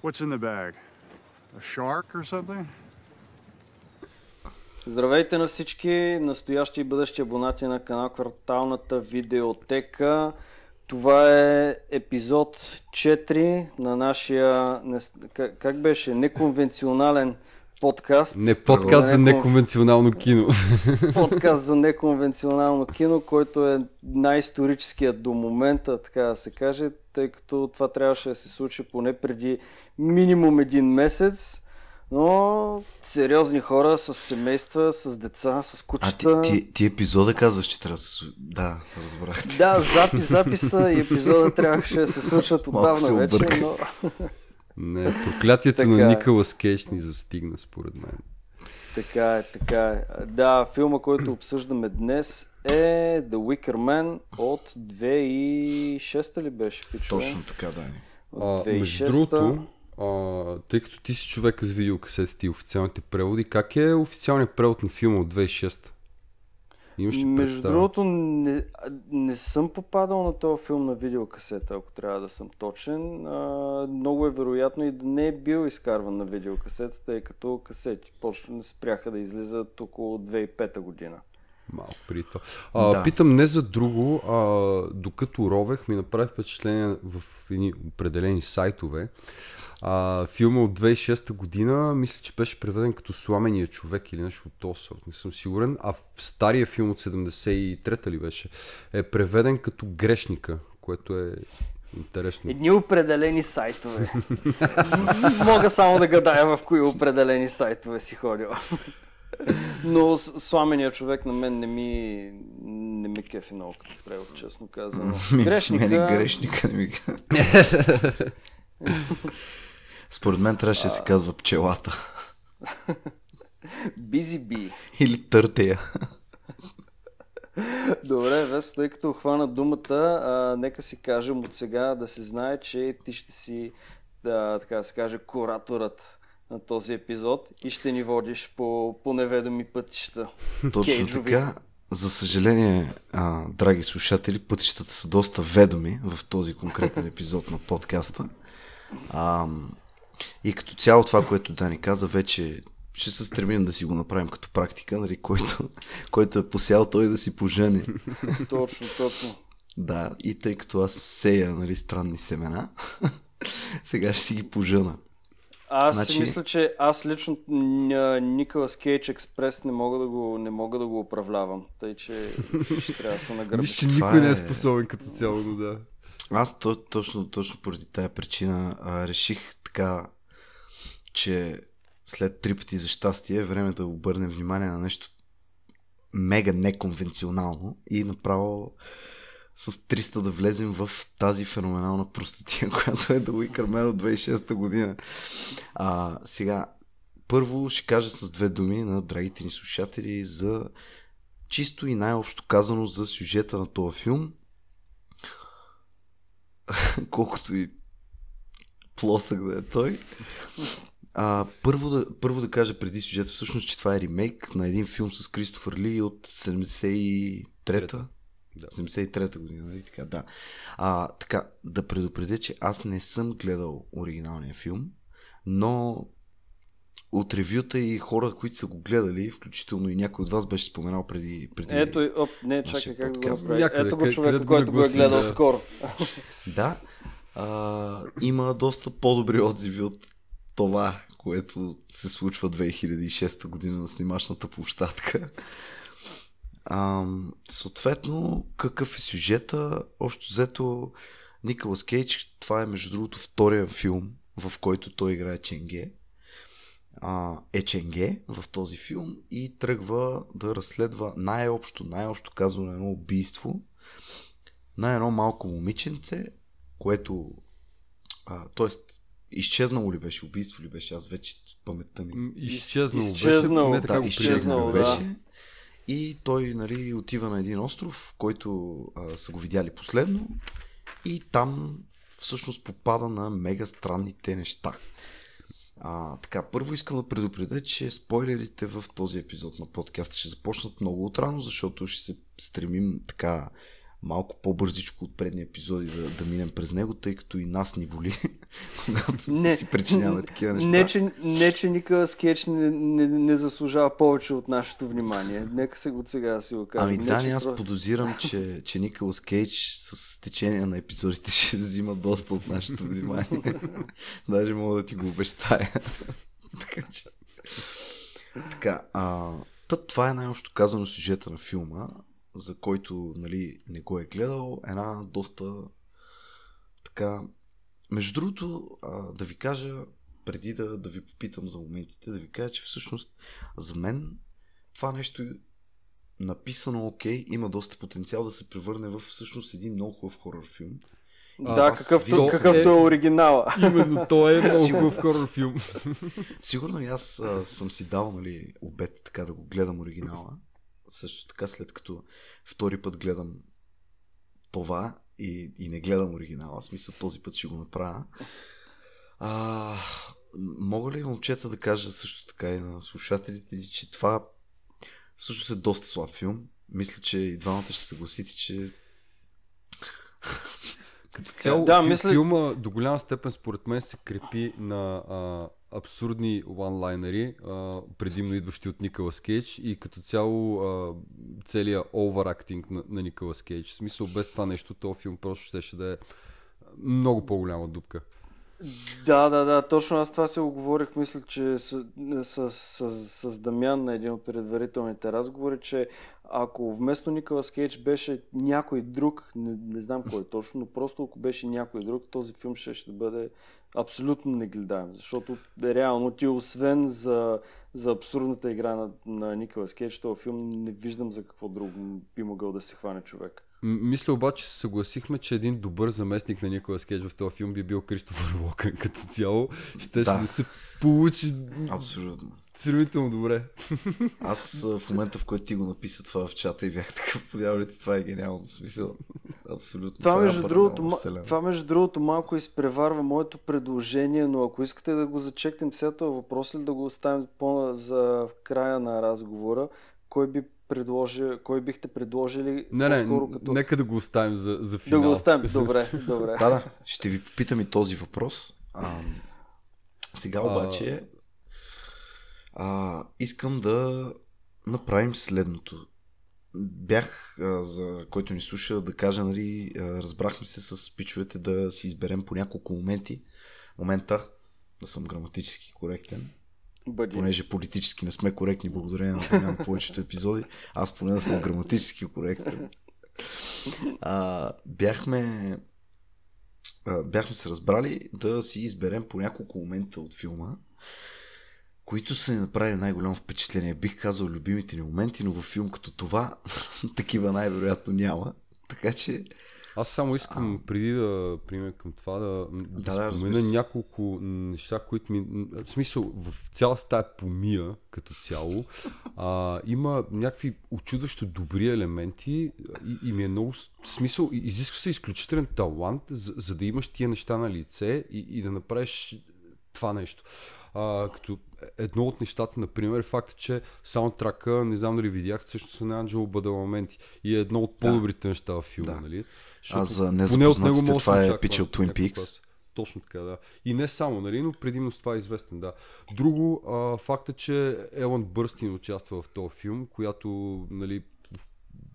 What's in the bag? A shark or something? Здравейте на всички настоящи и бъдещи абонати на канал Кварталната видеотека. Това е епизод 4 на нашия, как беше, неконвенционален подкаст. Не подкаст за неконвенционално кино. Подкаст за неконвенционално кино, който е най-историческият до момента, така да се каже, тъй като това трябваше да се случи поне преди минимум един месец. Но сериозни хора с семейства, с деца, с кучета. А ти, ти, ти епизода казваш, че трябва да се... Да, разбрах. Да, запис, записа и епизода трябваше да се случват отдавна вече, но... Не, проклятието така на е. Николас Кейдж ни застигна, според мен. Така е, така е. Да, филма, който обсъждаме днес е The Wicker Man от 2006 ли беше? Пичове? Точно така, да. От 2006 между другото, а, тъй като ти си човека с видеокасетите и официалните преводи, как е официалният превод на филма от 2006? Имаш ли Между представа? другото, не, не съм попадал на този филм на видеокасета, ако трябва да съм точен. А, много е вероятно и да не е бил изкарван на видеокасета, тъй като касети почна, спряха да излизат около 2005 година. Малко при това. А, да. Питам не за друго, а, докато ровех ми направи впечатление в едни определени сайтове. А, филма от 2006 година, мисля, че беше преведен като Сламения човек или нещо от този сорт, не съм сигурен. А стария филм от 73-та ли беше, е преведен като Грешника, което е Интересно. Едни определени сайтове. Мога само да гадая в кои определени сайтове си ходил. Но сламения човек на мен не ми, не ми кефи много като превод, честно казано. Грешника... Мене грешника не ми Според мен трябваше да се казва пчелата. Бизи би. Или търтея. Добре, Весо, тъй като хвана думата, а, нека си кажем от сега да се знае, че ти ще си, да, така да се каже, кураторът на този епизод и ще ни водиш по, по неведоми пътища. Точно Кейджови. така. За съжаление, а, драги слушатели, пътищата са доста ведоми в този конкретен епизод на подкаста. А, и като цяло това, което Дани каза, вече ще се стремим да си го направим като практика, нали, който, който е посял той да си пожени. Точно, точно. Да, и тъй като аз сея нали, странни семена, сега ще си ги пожена. Аз значи... си мисля, че аз лично Николас Кейдж Експрес не мога да го, не мога да го управлявам. Тъй, че ще трябва да се нагърбиш. Мисля, че никой е... не е способен като цяло, но да. Аз то, точно, точно поради тая причина а, реших така, че след три пъти за щастие е време да обърнем внимание на нещо мега неконвенционално и направо с 300 да влезем в тази феноменална простотия, която е да го Man от 2006 година. А, сега, първо ще кажа с две думи на драгите ни слушатели за чисто и най-общо казано за сюжета на този филм. Колкото и плосък да е той. А, първо, да, първо да кажа преди сюжета, всъщност, че това е ремейк на един филм с Кристофър Ли от 73-та. Да. 73-та година, нали така? Да. А, така, да предупредя, че аз не съм гледал оригиналния филм, но от ревюта и хора, които са го гледали, включително и някой от вас беше споменал преди. преди Ето, оп, не, чакай как да го направи. Ето го човек, който го е гледал да. скоро. Да, а, има доста по-добри отзиви от това, което се случва 2006 година на снимачната площадка. А, съответно, какъв е сюжета? Общо взето, Николас Кейдж, това е между другото втория филм, в който той играе Ченге. А, е Ченге в този филм и тръгва да разследва най-общо, най-общо казвано едно убийство на едно малко момиченце, което т.е. изчезнало ли беше, убийство ли беше, аз вече паметта ми. Изчезнало, изчезнало беше, да, изчезнало беше. Да. И той нали, отива на един остров, който а, са го видяли последно и там всъщност попада на мега странните неща. А, така, първо искам да предупредя, че спойлерите в този епизод на подкаста ще започнат много отрано, защото ще се стремим така малко по-бързичко от предния епизоди да, да минем през него, тъй като и нас ни боли, когато не, си причиняваме такива неща. Не, че, не, че никакъв скетч не, не, не заслужава повече от нашето внимание. Нека се от сега си го кажем. Ами не, да, че аз подозирам, че, че Николас Кейдж с течение на епизодите ще взима доста от нашето внимание. Даже мога да ти го обещая. така че... Така, а, та, това е най-общо казано сюжета на филма, за който нали, не го е гледал. Една доста така... Между другото, а, да ви кажа, преди да, да ви попитам за моментите, да ви кажа, че всъщност за мен това нещо написано окей, има доста потенциал да се превърне в всъщност един много хубав хорър филм. Да, аз какъвто, какъвто е оригинала. Именно, той е много хубав хорър филм. Сигурно и аз а, съм си дал нали, обед така да го гледам оригинала. Също така след като втори път гледам това и, и не гледам оригинала, смисъл този път ще го направя. А, мога ли момчета да кажа също така и на слушателите, ни, че това всъщност е доста слаб филм. Мисля, че и двамата ще съгласите, че Като цяло, Да, да, фи, мисля- филма до голяма степен според мен се крепи на а, абсурдни онлайнери, предимно идващи от Николас Кейдж и като цяло целият оверактинг на, на Николас Кейдж. В смисъл без това нещо, този филм просто щеше да е много по-голяма дупка. Да, да, да, точно аз това се оговорих, мисля, че с, с, с, с Дамян на един от предварителните разговори, че ако вместо Николас Кейдж беше някой друг, не, не знам кой точно, но просто ако беше някой друг, този филм ще, ще бъде абсолютно негледаем, защото реално ти освен за, за абсурдната игра на, на Николас Кейдж, този филм не виждам за какво друго би могъл да се хване човек. Мисля обаче се съгласихме, че един добър заместник на Николас Кейдж в този филм би бил Кристофър Локен като цяло. Щеше Да. да. се получи абсолютно. сравнително добре. Аз в момента, в който ти го написа това в чата и бях такъв, подявалите, това е гениално. Смисъл, абсолютно. Това, е между една другото, ма- това между другото малко изпреварва моето предложение, но ако искате да го зачекнем сега този въпрос ли да го оставим по за в края на разговора, кой би предложи, кой бихте предложили Не, не, като... нека да го оставим за, за да финал. го оставим. Добре, добре. Да, да, ще ви попитам и този въпрос. А, сега обаче а, искам да направим следното. Бях, а, за който ни слуша, да кажа, нали, а, разбрахме се с пичовете да си изберем по няколко моменти. Момента, да съм граматически коректен, Бъди. понеже политически не сме коректни благодарение на Дамян повечето епизоди, аз поне да съм граматически коректен. А, бяхме а, бяхме се разбрали да си изберем по няколко момента от филма, които са ни направили най-голямо впечатление. Бих казал любимите ни моменти, но във филм като това такива най-вероятно няма. Така че Аз само искам, а... преди да примем към това, да, да, Да, да да, спомена се. няколко неща, които ми... В смисъл, в цялата тая помия като цяло, а, има някакви очудващо добри елементи и, и ми е много смисъл. Изисква се изключителен талант, за, за да имаш тия неща на лице и, и да направиш това нещо. А, като едно от нещата, например, е факта, че саундтрака, не знам дали видяхте, също са на Анджело Бадаламенти и е едно от по-добрите неща във филма, Да. нали? А за незапознатите, да това е пича от Twin Peaks. клас. Точно така, да. И не само, нали, но предимно с това е известен, да. Друго, а, факта, че Елън Бърстин участва в този филм, която, нали,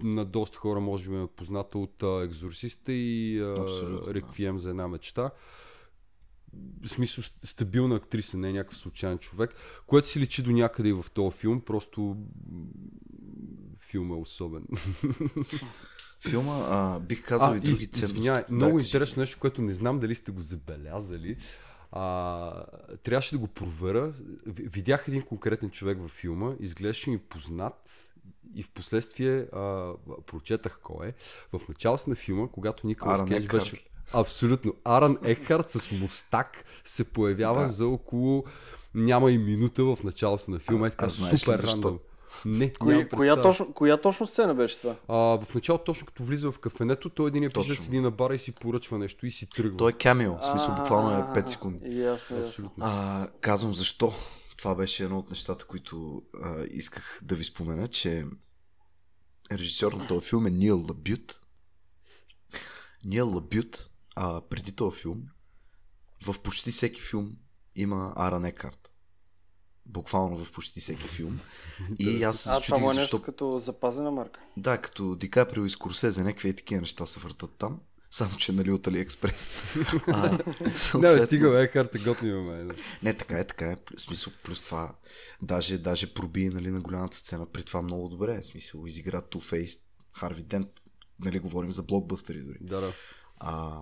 на доста хора може би е позната от а, Екзорсиста и а, Абсолютно, да. Реквием за една мечта. В смисъл ст- стабилна актриса, не е някакъв случайен човек, което си личи до някъде и в този филм, просто м, филм е особен. филма а, бих казал и други ценности. Извинявай, Да, много интересно нещо, което не знам дали сте го забелязали. А, трябваше да го проверя. Ви- Видях един конкретен човек във филма, изглеждаше ми познат и в последствие а, прочетах кой е. В началото на филма, когато Николас Кейдж беше... Абсолютно. Аран Екхарт с мустак се появява Да. за около няма и минута в началото на филма. Е така супер защо? рандъм. Не, Коя, коя, точно, коя точно сцена беше това? А, в началото, точно като влиза в кафенето, той един епизод седи на бара и си поръчва нещо и си тръгва. Той е камео, в смисъл буквално е А, 5 секунди. Ясно, ясно. Абсолютно. А, казвам защо. Това беше едно от нещата, които а, исках да ви спомена, че режисьор на този филм е Нил Лабют. Ниел Лабют, а преди този филм, в почти всеки филм има Аран Екарт. Буквално в почти всеки филм. И аз се А, това чудих е защо... нещо като запазена марка. Да, като Ди Каприо и Скорсезе, някакви и такива неща се въртат там. Само, че нали от Алиекспрес. А, съответно- стига, бе, карта готни имаме. Да. Не, така е, така е. Смисъл, плюс това, даже, даже проби нали, на голямата сцена при това много добре. Смисъл, изигра Two-Face, Харви Дент, нали, говорим за блокбъстери дори. Да, да. А,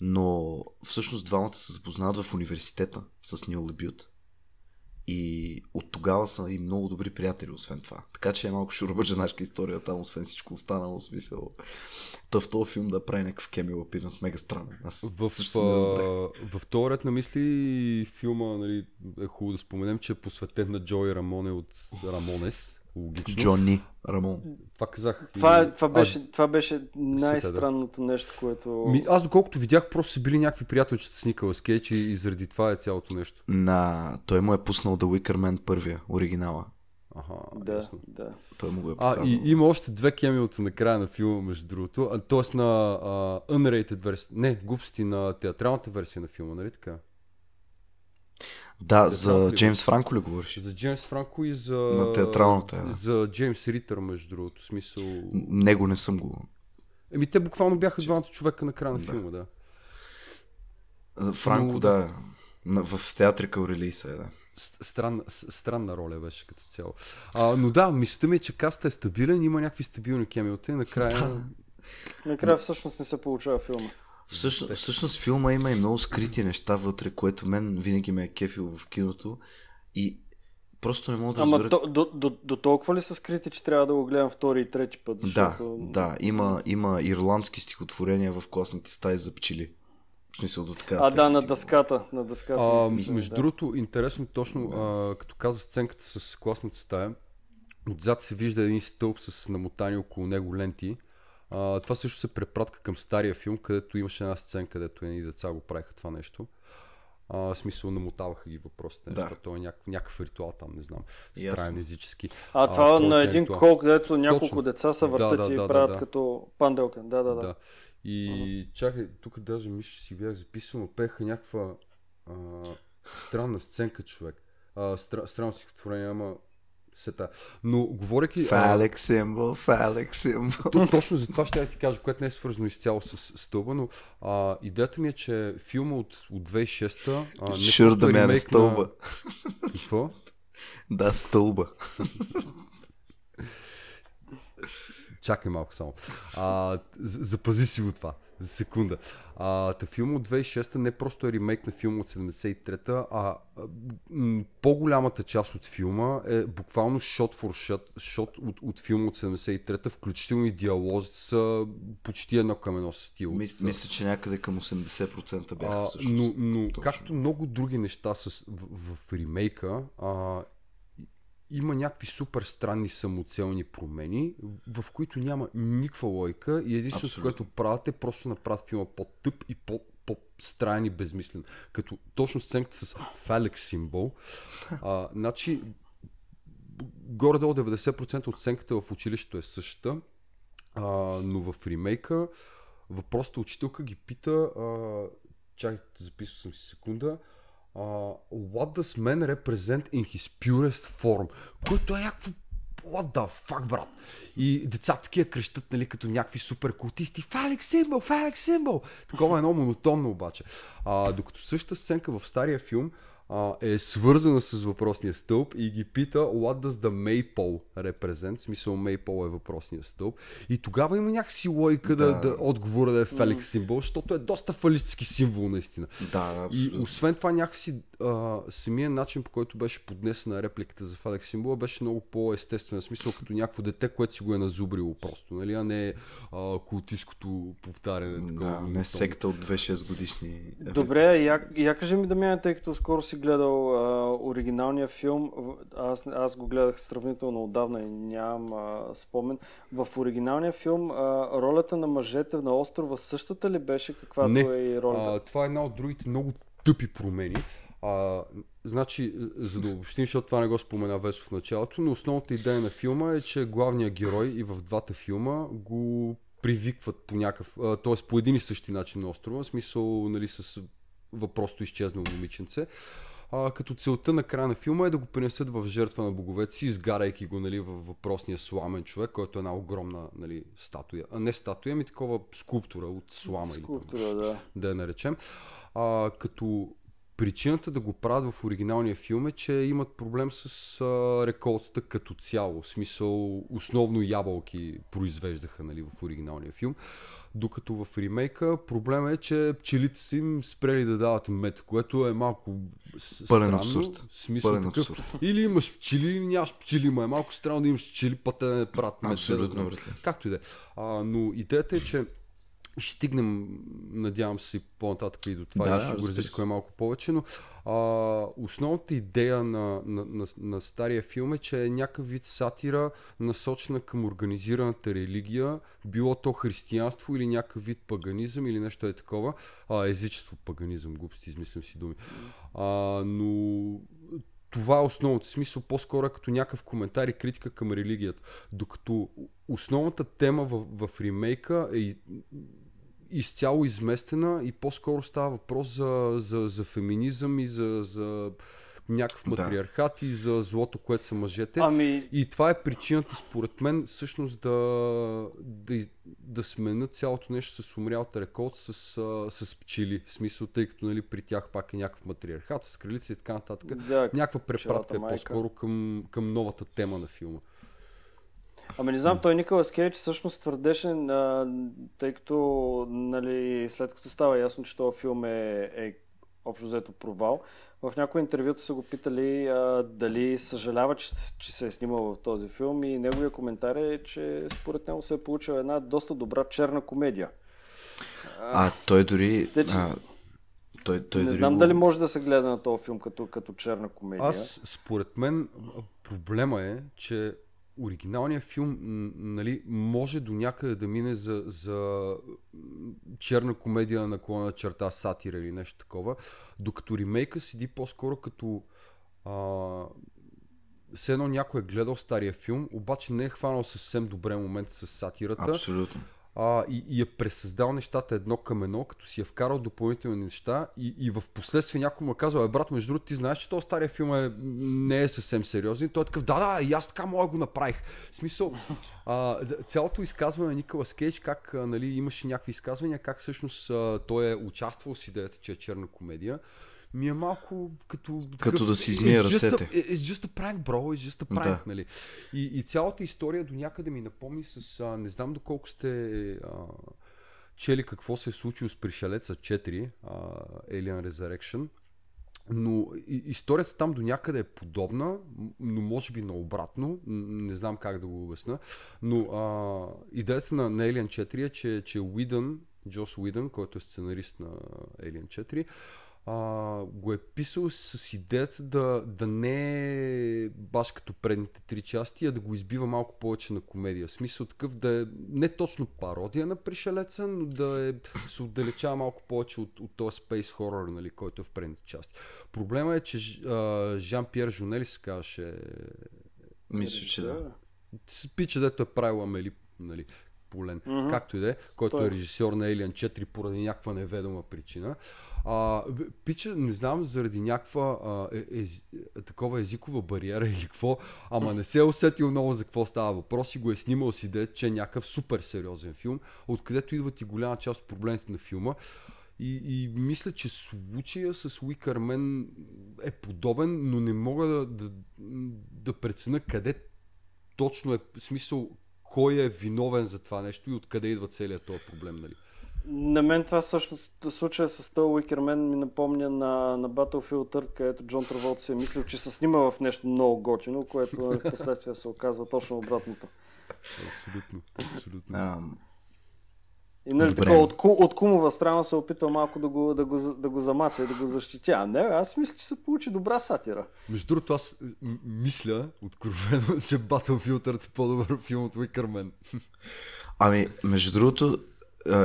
но всъщност двамата се запознават в университета с Нил Лебют. И от тогава са и много добри приятели, освен това. Така че е малко шурбаджанашка история там, освен всичко останало. Смисъл. Та в този филм да прави някакъв кемио апиранс мега странен. Аз В, също не разбрах. в този ред на мисли филма нали, е хубаво да споменем, че е посветен на Джой Рамоне от Рамонес. Логично. Джонни Рамон. Това казах. Това, и- е, това, а, беше, това беше най-странното нещо, което... Ми, аз доколкото видях, просто са били някакви приятелчета с Никола Кейдж и, и заради това е цялото нещо. На... Той му е пуснал The Wicker Man първия, оригинала. Аха, Да, ясно. да. Той му го е А, показал. и има още две кемиота на края на филма, между другото. А, тоест на а, unrated версия. Не, глупости на театралната версия на филма, нали така? Да, за Джеймс Франко ли говориш? За Джеймс Франко и за... На театралната, да. За Джеймс Ритър, между другото. Смисъл... Него не съм го. Еми, те буквално бяха двамата човека на края на филма, да. Франко, Но, да. В театрика релиса е, да. Странна, странна роля беше като цяло. А, но да, мисълта ми е, че каста е стабилен, има някакви стабилни кемиота и накрая... Накрая всъщност не се получава филма. Всъщност, всъщност филма има и много скрити неща вътре, което мен винаги ме е кефил в киното. И просто не мога да Ама разбера. до, до, до, до толкова ли са скрити, че трябва да го гледам втори и трети път? Да, Защото... да, има, има ирландски стихотворения в класните стаи за пчели. В смисъл до така. А, да, на дъската. На дъската. А, мисля, между да. другото, интересно точно, а, като каза сценката с класната стая, отзад се вижда един стълб с намотани около него ленти. А, това също се препратка към стария филм, където имаше една сцена, където едни деца го правиха това нещо. А, в смисъл намотаваха ги въпросите. Да. Да. То е някакъв, някакъв ритуал там, не знам. Странен езически. А, това този на един ритуал. кол, където няколко Точно. деца се Да, въртат да, и да, да, правят да. като панделка. Да, да, да. Да. И чакай, тук даже мисля, че си бях записал, но пееха някаква а, странна сценка, човек. А, стра, странно стихотворение, ама сета. Но говоряки... Фалек символ, фалек символ. то, точно за това ще я ти кажа, което не е свързано изцяло с стълба, но а, идеята ми е, че филма от, от 2006-та... А, не да е ме на стълба. Какво? Да, стълба. Чакай малко само. А, запази си го това. За секунда. А, та филм от 2006 не просто е ремейк на филма от 73-та, а м- по-голямата част от филма е буквално shot for shot, shot от, от филма от 73-та, включително и диалози са почти едно към едно стил. Мис, мисля, че някъде към 80% бяха А, всъщност. но, но Точно. както много други неща с, в, в ремейка, а, има някакви супер странни самоцелни промени, в, които няма никаква лойка и единственото, което правят е просто направят филма по-тъп и по по-странен и безмислен. Като точно сценката с фалек символ. А, значи, горе-долу 90% от сценката в училището е същата, а, но в ремейка въпросната учителка ги пита, а, чакайте, записал съм си секунда, а, what does man represent in his purest form? Което е някакво What the fuck, брат? И децата такива крещат, нали, като някакви супер култисти. Фалек символ, фалек символ. Такова е едно монотонно обаче. А, докато същата сценка в стария филм а, е свързана с въпросния стълб и ги пита What does the maple represent? В смисъл maple е въпросния стълб. И тогава има някакси лойка да, Да. да отговора да е фалик символ, защото е доста фалически символ наистина. Да, И освен това някакси а, самия начин по който беше поднесена репликата за Фалек символа беше много по-естествен, в смисъл като някакво дете, което си го е назубрило просто, нали, а не а, култиското повтаряне. Такова, Да, не секта от 2-6 годишни. Добре, я, я кажи ми, Дамяне, тъй като скоро си гледал а, оригиналния филм, аз, аз го гледах сравнително отдавна и нямам а, спомен. В оригиналния филм а, ролята на мъжете на острова същата ли беше, каквато Не. е и ролята? А, това е една от другите много тъпи промени. А, значи, за да обобщим, защото това не го спомена Весо в началото, но основната идея на филма е, че главният герой и в двата филма го привикват по някакъв, т.е. по един и същи начин на острова, в смисъл нали, с въпросто изчезнало момиченце. А, като целта на края на филма е да го принесат в жертва на боговете си, изгарайки го нали, в въпросния сламен човек, който е една огромна нали, статуя. А не статуя, ами такова скулптура от слама. Скулптура, или, да. Да я наречем. А, като Причината да го правят в оригиналния филм е, че имат проблем с а, реколтата като цяло. В смисъл, основно ябълки произвеждаха нали, в оригиналния филм. Докато в ремейка проблема е, че пчелите си им спрели да дават мед, което е малко Пълен странно. абсурд. Смисъл Пълен такъв. абсурд. Или имаш пчели, или нямаш пчели, ма е малко странно да имаш пчели, път те не правят мед. Абсолютно, да. Както и да е. Но идеята е, че ще стигнем, надявам се, по-нататък и до това, Да, и ще го разискваме малко повече, но а, основната идея на, на, на, на стария филм е, че е някакъв вид сатира, насочена към организираната религия, било то християнство или някакъв вид паганизъм или нещо е такова. А, езичество, паганизъм, глупости, измислям си думи. А, но това е основното смисъл, по-скоро е като някакъв коментар и критика към религията. Докато основната тема в, в ремейка е изцяло изместена и по-скоро става въпрос за, за, за феминизъм и за, за някакъв Да. матриархат и за злото, което са мъжете. Ами, И това е причината, според мен, всъщност да, да, да сменят цялото нещо с умрялата реколт с, с пчели. В смисъл, тъй като нали, при тях пак е някакъв матриархат, с кралица и така нататък. да, Някаква препратка е по-скоро към, към новата тема на филма. Ами не знам, той Николас Кейдж всъщност твърдеше, а, тъй като нали, след като става ясно, че този филм е, е общо взето провал, в някои интервюта са го питали а, дали съжалява, че, че се е снимал в този филм и неговия коментар е, че според него се е получила една доста добра черна комедия. А, той дори... Те, че- А, той, той не знам го- дали може да се гледа на този филм като, като черна комедия. Аз, според мен, проблема е, че оригиналният филм нали, може до някъде да мине за, за черна комедия на колона черта сатира или нещо такова, докато ремейка седи по-скоро като а, все едно някой е гледал стария филм, обаче не е хванал съвсем добре момент с сатирата Абсолютно. А, и, и е пресъздал нещата едно към едно, като си е вкарал допълнителни неща и, и в последствие някой му е казал, е брат, между другото, ти знаеш, че този стария филм е, не е съвсем сериозен. Той е такъв, да, да, и аз така мога го направих. В смисъл, а, цялото изказване на Николас Кейдж, как нали, имаше някакви изказвания, как всъщност а, той е участвал с идеята, че е черна комедия. Ми е малко като... Като да си a- ръцете. It's just a prank, bro. It's just a prank, Да. нали? И, и цялата история до някъде ми напомни с... А, не знам доколко сте а, чели какво се е случило с Пришелеца 4, а, Alien Resurrection. Но историята там до някъде е подобна, но може би наобратно. Не знам как да го обясна. Но а, идеята на, на Alien 4 е, че, че Уидън, Джос Уидън, който е сценарист на Alien 4, а, го е писал с идеята да, да не е баш като предните три части, а да го избива малко повече на комедия. В смисъл такъв да е не точно пародия на пришелеца, но да е, се отдалечава малко повече от, от този space horror, нали, който е в предните части. Проблема е, че Жан-Пьер Жунели се казваше Мисля, че да. пича, дето е правил Амели, нали, Полен, Мгм. както и да е, който е Той. режисьор на Alien 4 поради някаква неведома причина. А, пича, не знам, заради някаква а, е, ез, е, такова езикова бариера или какво, ама не се е усетил много за какво става въпрос и го е снимал с идея, че е някакъв супер сериозен филм, откъдето идват и голяма част от проблемите на филма. И, и мисля, че случая с Man е подобен, но не мога да, да, да преценя къде точно е смисъл кой е виновен за това нещо и откъде идва целият този проблем, нали? На мен това също случая с този Уикермен ми напомня на, на Battlefield 3, където Джон Траволт си е мислил, че се снима в нещо много готино, което в последствие се оказва точно обратното. Абсолютно, абсолютно. А, И нали Добре. така, от, ку, от кумова страна се опитва малко да го, да го, да го замаца и да го защитя. А не, аз мисля, че се получи добра сатира. Между другото, аз мисля откровено, че Battlefield е по-добър филм от Wicker. Ами, между другото,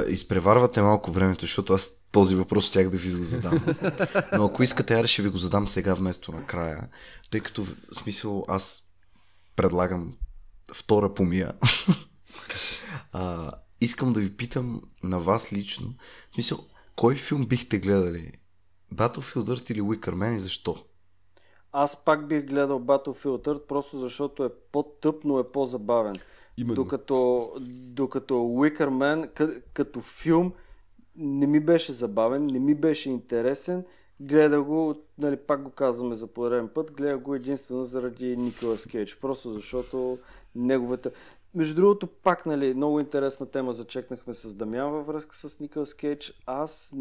изпреварвате малко времето, защото аз този въпрос щях да ви го задам. Но ако искате, аз ще ви го задам сега вместо накрая, тъй като в смисъл аз предлагам втора помия. А, искам да ви питам на вас лично, в смисъл, кой филм бихте гледали? Battlefield Earth или Wicker Man и защо? Аз пак бих гледал Battlefield Earth, просто защото е по-тъп, но е по-забавен. Именно. Докато, докато Wicker Man къ- като филм не ми беше забавен, не ми беше интересен. Гледа го, нали, пак го казваме за пореден път, гледа го единствено заради Николас Кейдж. Просто защото неговата... Между другото, пак, нали, много интересна тема зачекнахме с Дамян във връзка с Николас Кейдж. Аз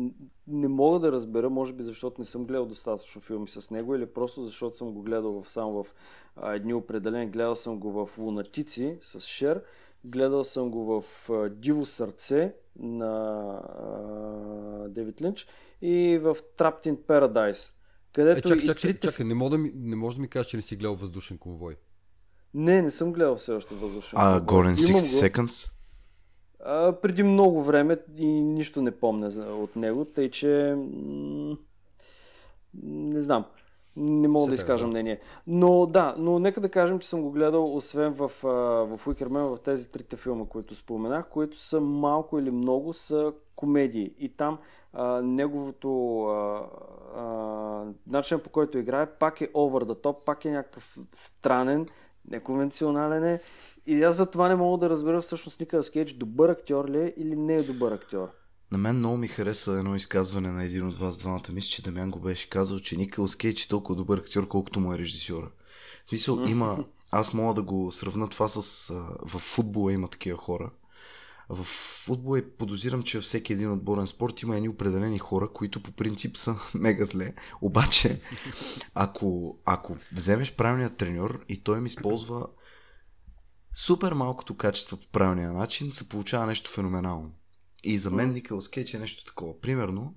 не мога да разбера, може би защото не съм гледал достатъчно филми с него или просто защото съм го гледал в, само в а, едни определени. Гледал съм го в Лунатици с Шер, гледал съм го в а, Диво сърце на а, Девид Линч и в Trapped in Paradise. Където Е, чакай, и чакай, трите... чакай, не, мога да ми, не можеш да ми кажеш, че не си гледал въздушен конвой. Не, не съм гледал все още въздушен. А. Golden Имам 60 го. Seconds? А, преди много време и нищо не помня от него, тъй че м- не знам. Не мога да Все изкажа да. мнение. Но да, но нека да кажем, че съм го гледал освен в, в Man, в тези трите филма, които споменах, които са малко или много са комедии. И там а, неговото а, а, начин по който играе пак е over the top, пак е някакъв странен, неконвенционален е. И аз за това не мога да разбера всъщност Николас Кейдж добър актьор ли е или не е добър актьор. На мен много ми хареса едно изказване на един от вас двамата. Мисля, че Дамян го беше казал, че Николас Кейдж е толкова добър актьор, колкото му е режисьора. В смисъл, има... Аз мога да го сравна това с... А, в футбола има такива хора. В футбола е подозирам, че във всеки един отборен спорт има едни определени хора, които по принцип са мега зле. Обаче, ако, ако вземеш правилния треньор и той им използва супер малкото качество по правилния начин, се получава нещо феноменално. И за мен Николас Кейдж е нещо такова. Примерно,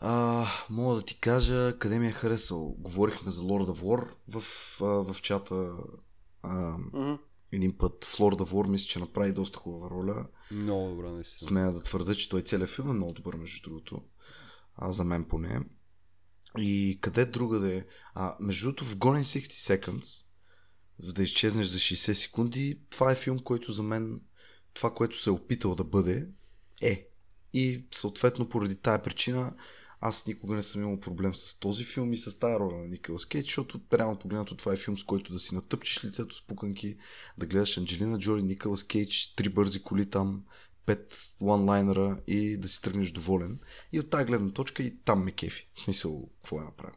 а, мога да ти кажа къде ми е харесал. Говорихме за Lord of War в, а, в чата а. Един път. Of War мисля, че направи доста хубава роля. Много добре, наистина. Смея да твърда, че той целият филм е много добър, между другото. А, за мен поне. И къде друга да е? А, между другото, в Gone in 60 Seconds, за да изчезнеш за 60 секунди, това е филм, който за мен, това, което се е опитал да бъде, е. И съответно, поради тая причина, аз никога не съм имал проблем с този филм и с тази роля на Николас Кейдж, защото реално погледнато това е филм, с който да си натъпчеш лицето с пуканки, да гледаш Анджелина Джоли, Николас Кейдж, три бързи коли там, пет лайнера и да си тръгнеш доволен. И от тази гледна точка и там ме кефи. В смисъл, какво е направил.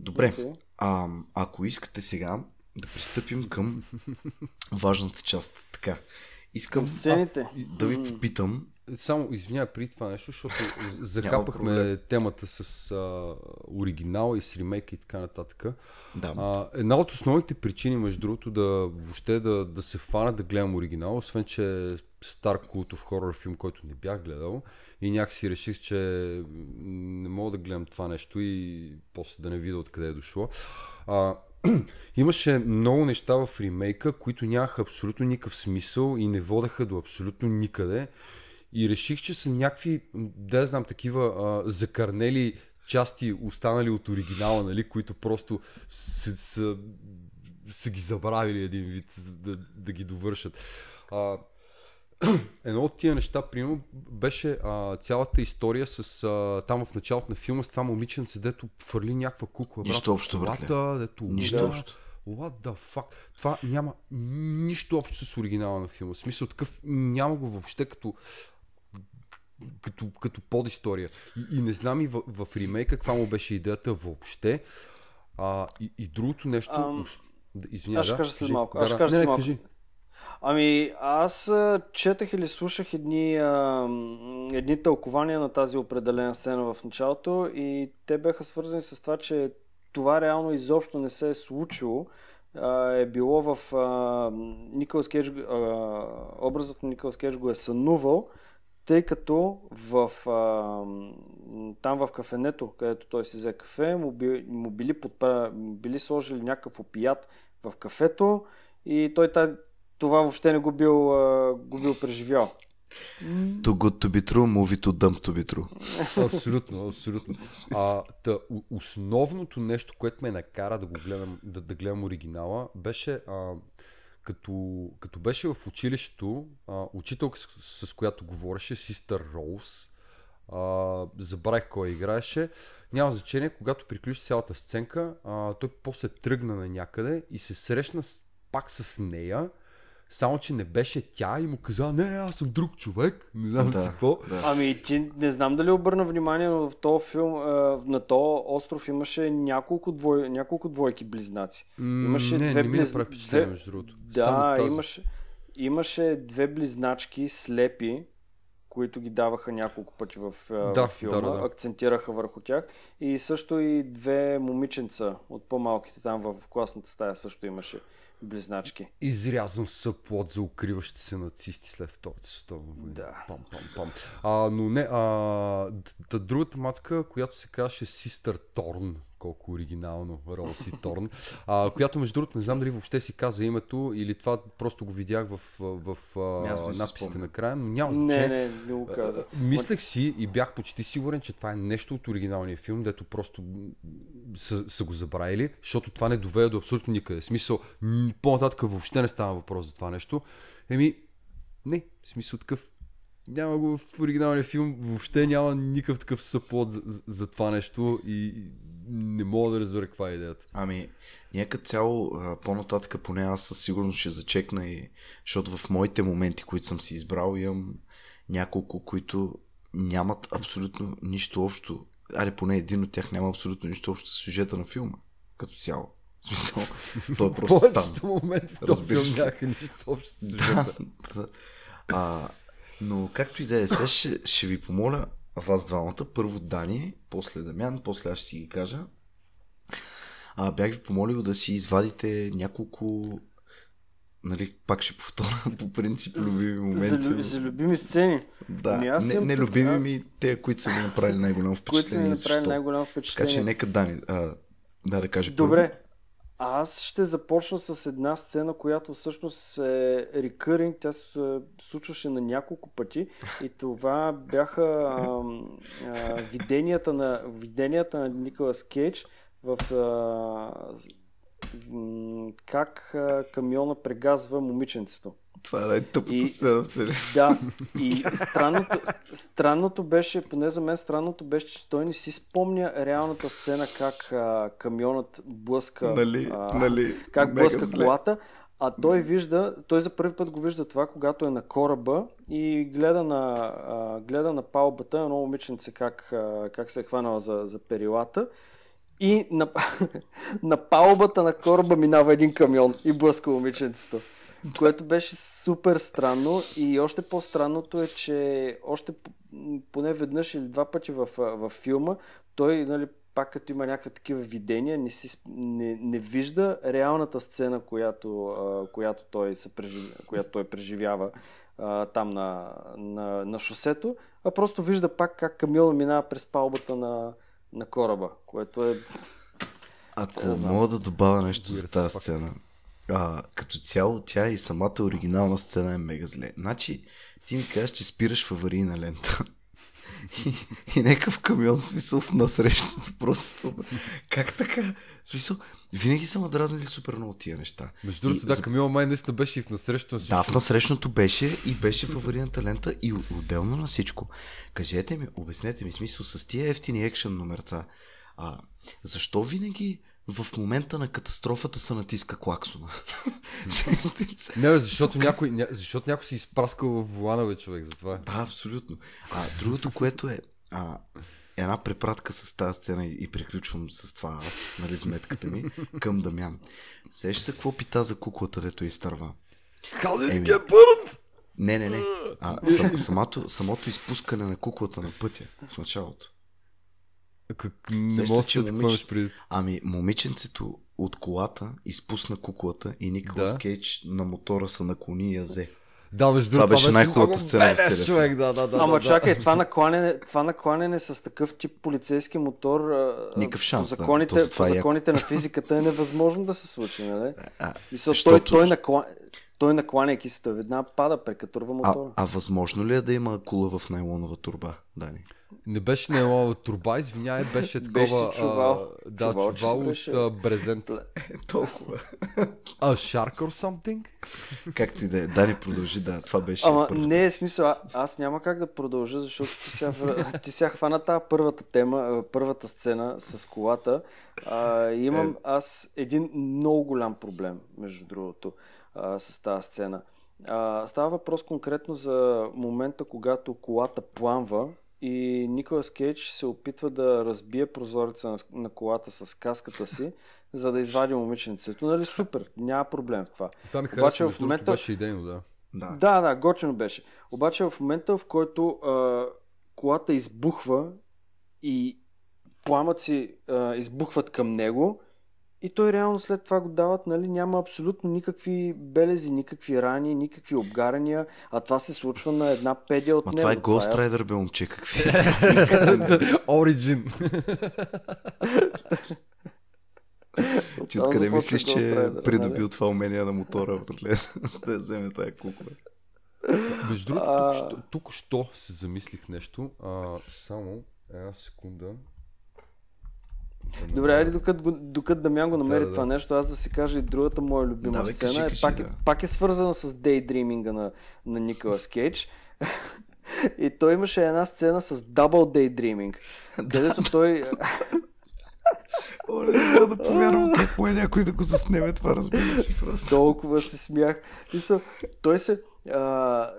Добре, Окей. а, ако искате сега да пристъпим към важната част. Така, искам сцените. да ви попитам, Само извиня при това нещо, защото захапахме темата с а, оригинал и с ремейка и така нататък. да, А, една от основните причини, между другото, да въобще да, да се фана да гледам оригинал, освен че е стар култов хорор филм, който не бях гледал и някакси реших, че не мога да гледам това нещо и после да не видя откъде е дошло. А, имаше много неща в ремейка, които нямаха абсолютно никакъв смисъл и не водеха до абсолютно никъде. И реших, че са някакви, да знам, такива а, закърнели части, останали от оригинала, нали, които просто са, са, са ги забравили един вид да, да ги довършат. А, едно от тия неща, примерно, беше а, цялата история с а, там в началото на филма с това момиченце, дето фърли някаква кукла. брат, Нищо общо, колата, Дето Нищо удря. общо. What the fuck? Това няма нищо общо с оригинала на филма. В смисъл такъв няма го въобще като като, като подистория. И, и не знам и в, в ремейка каква му беше идеята въобще. А, и, и другото нещо... Ам, Извинявай, аз ще да, кажа след малко, Да, аз ще кажа не, след малко. кажи. Ами, аз четах или слушах едни, а, едни тълкования на тази определена сцена в началото и те бяха свързани с това, че това реално изобщо не се е случило. А, е било в а, Николас Кейдж, а, образът на Николас Кейдж го е сънувал, тъй като в, а, там в кафенето, където той си взе кафе, му, би, му били, подпра... били сложили някакъв опият в кафето и той та, това въобще не го бил, а, го бил преживял. Too good to be true, movie too dumb to be true. Абсолютно, абсолютно. А, та, основното нещо, което ме накара да го гледам, да, да гледам оригинала, беше а, като, като беше в училището, а, учителка с, с която говореше, Систър Роуз, а, забравих кой играеше, няма значение, когато приключи цялата сценка, а, той после тръгна на някъде и се срещна с, пак с нея, само, че не беше тя и му каза, не, аз съм друг човек, не знам Да, си какво. да. Ами ти не знам дали обърна внимание, но в този филм, на този остров имаше няколко, двой, няколко двойки близнаци. Имаше не, две не ми близ- направи впечатление, между другото. Да, имаше, имаше две близначки слепи, които ги даваха няколко пъти в, Да, в филма, да, да, да. акцентираха върху тях. И също и две момиченца от по-малките там в класната стая също имаше близначки. Изрязан съплот за укриващи се нацисти след Втората световна война. Да. Пам, пам, пам. А, но не, а, другата мацка, която се казваше Систър Торн, колко оригинално, Роси Торн, а, която между другото не знам дали въобще си каза името или това просто го видях в, в, в не надписите спомням. накрая, но няма Не, значение. не, не го каза. Мислех си и бях почти сигурен, че това е нещо от оригиналния филм, дето просто са, са го забравили, защото това не доведе до абсолютно никъде. В смисъл, по-нататък въобще не става въпрос за това нещо. Еми, не, в смисъл такъв. Няма го в оригиналния филм, въобще няма никакъв такъв съплот за, за, за това нещо и не мога да разбера каква е идеята. Ами, като цяло, по-нататък поне аз със сигурност ще зачекна и, защото в моите моменти, които съм си избрал, имам няколко, които нямат абсолютно нищо общо. Аре, поне един от тях няма абсолютно нищо общо с сюжета на филма. Като цяло. В смисъл, той е просто там. Повечето моменти в този филм нямаха нищо общо с сюжета. да. А, но както и да е, сега ще, ще ви помоля вас двамата. Първо Дани, после Дамян, после аз ще си ги кажа. А, бях ви помолил да си извадите няколко нали, пак ще повторя по принцип любими За, моменти. лю- за любими сцени, Да, Ами аз не, не любими ми, те, които са ми направили най-голямо които са ми впечатление. направили най-голямо Така че впечатление. нека Дани а, да, да каже първо. Аз ще започна с една сцена, която всъщност е рекъринг, тя се случваше на няколко пъти и това бяха ам, а, виденията, на, виденията на Николас Кейдж в а, как а, камиона прегазва момиченцето. Това е най-тъпата И- сцена. Да, и странното, странното беше, поне за мен странното беше, че той не си спомня реалната сцена как а, камионът блъска, Нали, а, нали, как блъска зле. колата, а той вижда, той за първи път го вижда това, когато е на кораба и гледа на, а, гледа на палбата едно момиченце как, а, как се е хванала за, за перилата и на, на палбата на кораба минава един камион и блъска момиченцето. Което беше супер странно и още по-странното е, че още поне веднъж или два пъти в, в филма той, нали, пак като има някакви такива видения, не, си, не, не вижда реалната сцена, която, а, която, той, се преживя, която той преживява а, там на, на, на шосето, а просто вижда пак как камиона минава през палбата на, на кораба, което е Ако мога да добавя нещо за тази сцена. А, като цяло тя и самата оригинална сцена е мега зле. Значи, ти ми кажеш, че спираш в аварийна лента. И, и нека в камион, смисъл, в насрещното просто. Как така? Смисъл, винаги са ме дразнили супер много тия неща. Между другото, да, за- Камила май наистина беше и в насрещу на Да, в насрещното беше и беше в аварийната лента и от- отделно на всичко. Кажете ми, обяснете ми смисъл с тия ефтини екшен номерца. А, защо винаги в момента на катастрофата се натиска клаксона? Не, защото някой, ня, защото някой си изпраскал в вулана, бе, човек, затова. Да, абсолютно. А другото, което е а, една препратка с тази сцена и, и приключвам с това аз, нали, сметката ми, към Дамян. Сещаш се какво пита за куклата, дето изтърва? How did Еми. get burned? Не, не, не. А, сам, самото, самото изпускане на куклата на пътя в началото. Как, не мога да се, какво имаш преди. Ами, момиченцето от колата изпусна куклата и Николас Да. Кейдж на мотора се наклони и я взе. Да, между Това другото, беше най-хубавата сцена целия човек, да, да, да. Ама да, чакай, да. това накланяне, това накланяне с такъв тип полицейски мотор, Никакъв шанс, по да. законите, това по е законите на физиката е невъзможно да се случи, нали? А, Мисъл, той, защото- той накла... той накланяйки се, той веднага пада, прекатурва А, мотора. а възможно ли е да има кула в найлонова турба, Дани? Не беше нейлонова турба, извинявай, беше Беше такова... чувал. А, да, Чувал, чувал, от беше. а, брезент. Толкова. А, shark or something? Както и да е. Дани продължи, да. Това беше Ама първата. не е смисъл, а, аз няма как да продължа, защото ти сега, ти сега хвана тази първата тема, а, първата сцена с колата. А, имам аз един много голям проблем, между другото, а, с тази сцена. А, става въпрос конкретно за момента, когато колата пламва и Николас Кейдж се опитва да разбие прозореца на, на колата с каската си, за да извади момиченцето. Нали, супер, няма проблем в това. Това ми Обаче харесва, в момента- беше идейно, да. Да. Да, да, готино беше. Обаче в момента, в който а, колата избухва и пламъци а, избухват към него и той реално след това го дават, нали, няма абсолютно никакви белези, никакви рани, никакви обгарания, а това се случва на една педия от Ма него. това е Ghost Rider, бе, момче, какви? Origin. Ти откъде мислиш, че е придобил нали? това умение на мотора, братле, да вземе тая кукла? Между другото, А. тук, що, тук що се замислих нещо. А, само една секунда. Добре, айде докато, докато Дамян го намери Да, да, това да. нещо, аз да си кажа и другата моя любима Да, бе, сцена. кажи, е, пак, е, да. пак е свързана с дейдриминга на, на Николас Кейдж. и той имаше една сцена с Double Daydreaming, където той... Оле, не да повярвам как му е някой да го заснеме това, разбираш просто. толкова се смях. И са, той се... А,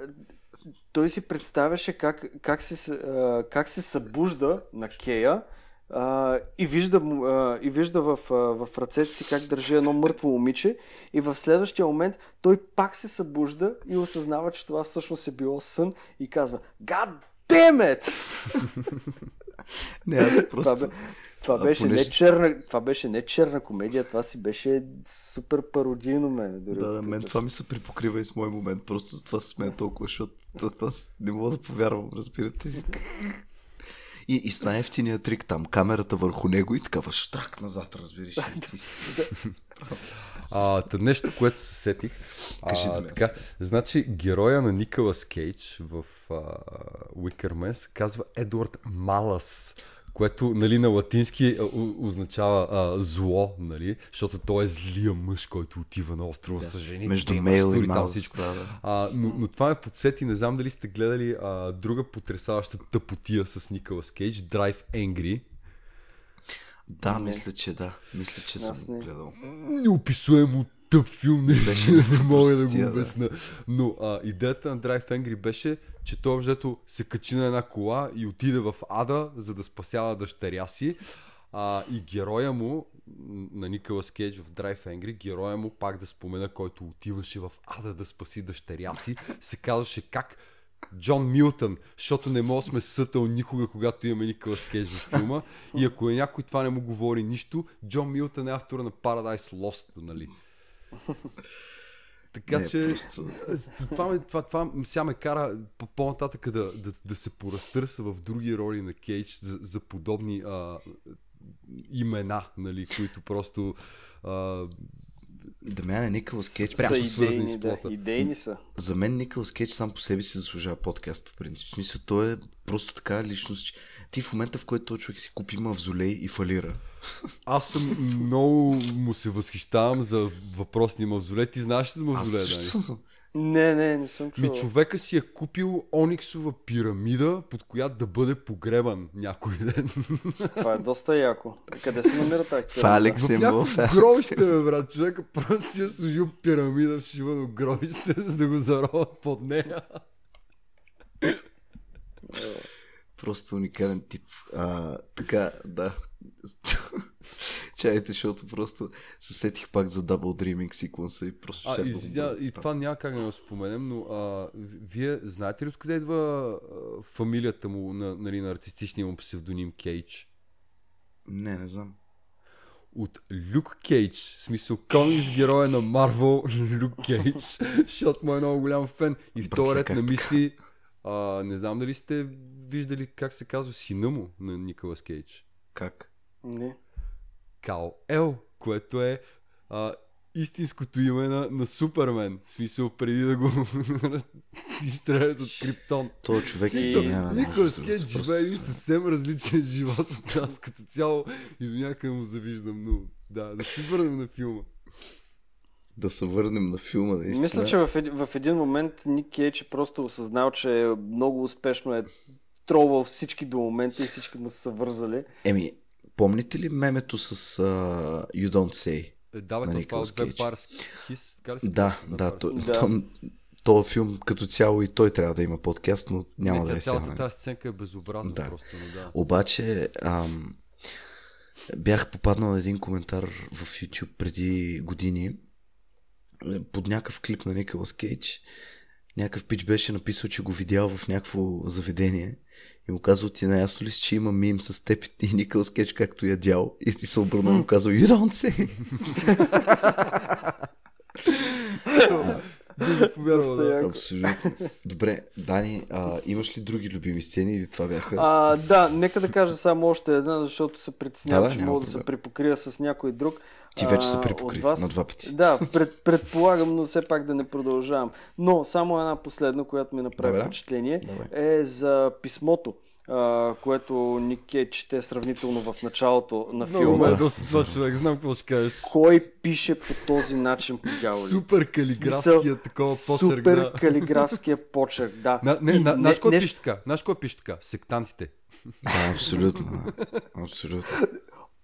той си представяше как, как, се, а, как се събужда на Кея а, и вижда, а, и вижда в, а, в ръцете си как държи едно мъртво момиче и в следващия момент той пак се събужда и осъзнава, че това всъщност е било сън и казва God damn it! Не, аз Това, просто... бе, това, А, беше понеже- не черна, това беше не черна комедия, това си беше супер пародийно мен. Дори Да, да, мен това ми се припокрива и с мой момент. Просто за това се смея толкова, защото аз не мога да повярвам, разбирате? И, и с най-ефтиния трик там, камерата върху него и такава штрак назад, разбираш. А, та нещо, което се сетих. Кажи да а, така, значи, героя на Николас Кейдж в а, Уикърмен се казва Едуард Малас, което нали, на латински о- означава а, зло, нали, защото той е злия мъж, който отива на острова с жените. Между мейл и маус, всичко. да, да. А, но, но това ме подсети, не знам дали сте гледали а, друга потрясаваща тъпотия с Николас Кейдж, Drive Angry. Да, Не. мисля, че да. Мисля, че Аз съм не. гледал. неописуемо тъп филм, наистина не мога да го обясна. Но а, идеята на Drive Angry беше, че той взето се качи на една кола и отиде в ада, за да спасява дъщеря си. А, и героя му, на Николас Кейдж в Drive Angry, героя му, пак да спомена, който отиваше в ада да спаси дъщеря си, се казваше как Джон Милтън, защото не мога сме сътъл никога, когато имаме Николас Кейдж в филма. И ако е някой това не му говори нищо, Джон Милтън е автора на Paradise Lost, нали? Така Не, че просто- това, ме, това, това сега ме кара по- по-нататък да, да, да се поразтърса в други роли на Кейдж за, за подобни а, имена, нали, които просто а, Дамяне Николас Кейдж, са прямо свързани идейни, с да, плота. идейни са. за мен Николас Кейдж сам по себе си заслужава подкаст по принцип. В смисъл, той е просто така личност. че Ти в момента, в който този човек си купи мавзолей и фалира. Аз съм много му се възхищавам за въпросния мавзолей. Ти знаеш ли за Аз мавзолей, също съм. Не, не, не съм Ми чувал. човека си е купил ониксова пирамида, под която да бъде погребан някой ден. Това е доста яко. Къде се намира тази В пирамида? Алекс В символ. някакво гробище, бе, брат. Човека просто си е служил пирамида в шивано гробище, за да го зароват под нея. Просто уникален тип. А, така, да. Чайте, защото просто се сетих пак за Double Dreaming секвенса и просто А, да извиня, го- и това няма как да го споменем, но а, ви- вие знаете ли откъде идва а, фамилията му на, нали, на артистичния му псевдоним Кейдж? Не, не знам. От Люк Кейдж, в смисъл комикс героя на Марвел Люк Кейдж, защото му е много голям фен. И в този ред на мисли, а, не знам дали сте виждали как се казва сина му на Николас Кейдж. Как? Не. Кал Ел, което е а, истинското име на, на Супермен. В смисъл, преди да го изстрелят от Криптон. Той човек е Смисъл, гениален. Николас Кейдж живее един съвсем различен живот от нас като цяло и до някъде му завиждам, но да, да си върнем на филма. Да се върнем на филма, наистина. Мисля, че в, еди- в един момент Ник Кейдж е просто осъзнал, че много успешно е тролвал всички до момента и всички му са се вързали. Еми, помните ли мемето с uh, You Don't Say? Е, Давай На това Николас от Кейдж. Vampire Kiss, така ли се Да, да, то, Да. то, този филм като цяло и той трябва да има подкаст, но няма Не, да тя е сега. Цялата нали? тази сценка е безобразна Да. просто, но да. Обаче ам, бях попаднал на един коментар в YouTube преди години под някакъв клип на Николас Кейдж. Някакъв пич беше написал, че го видял в някакво заведение и му казал, ти наясно ли си, че има мим с теб и Николас Кейдж както ядял и ти се обърнал и му казал, you don't say. Да. Абсолютно. Добре, Дани, а, имаш ли други любими сцени или това бяха? А, да, нека да кажа само още една, защото се притеснявам, Да, да, че мога да се проблем. припокрия с някой друг. Ти вече се припокри от вас- на два пъти. Да, пред, предполагам, но все пак да не продължавам. Но само една последна, която ми направи Добре. впечатление, Давай. е за писмото, а, което Ник Кейдж чете сравнително в началото на Много филма. ме е доста това човек, знам какво ще кажеш. Кой пише по този начин по дяволи? Супер калиграфския такова почерк, Супер да. калиграфския почерк, да. На, не, И на, знаеш кой нещо- пише така? Знаеш кой пише така? Сектантите. Да, абсолютно. Абсолютно.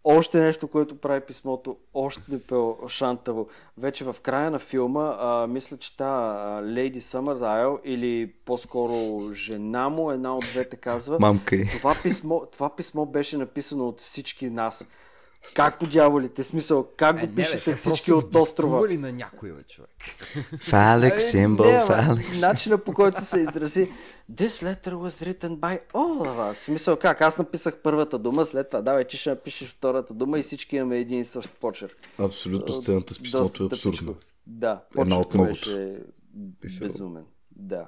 Още нещо, което прави писмото още по-шантаво. Вече в края на филма, а, мисля, че та Лейди Съмърдайл или по-скоро жена му, една от двете казва, Мамка това писмо, това писмо беше написано от всички нас. Как по дяволите? Смисъл, как Е, го пишете всички от острова? ли на някой, бе, човек? Фалек символ, не, ама, фалек. Начина по който се изрази This letter was written by all of us. Смисъл как? Аз написах първата дума, след това давай ти ще напишеш втората дума и всички имаме един и същ почерк. Абсолютно сцената с писмото е абсурдна. Да, Една от многото. беше безумен. Да.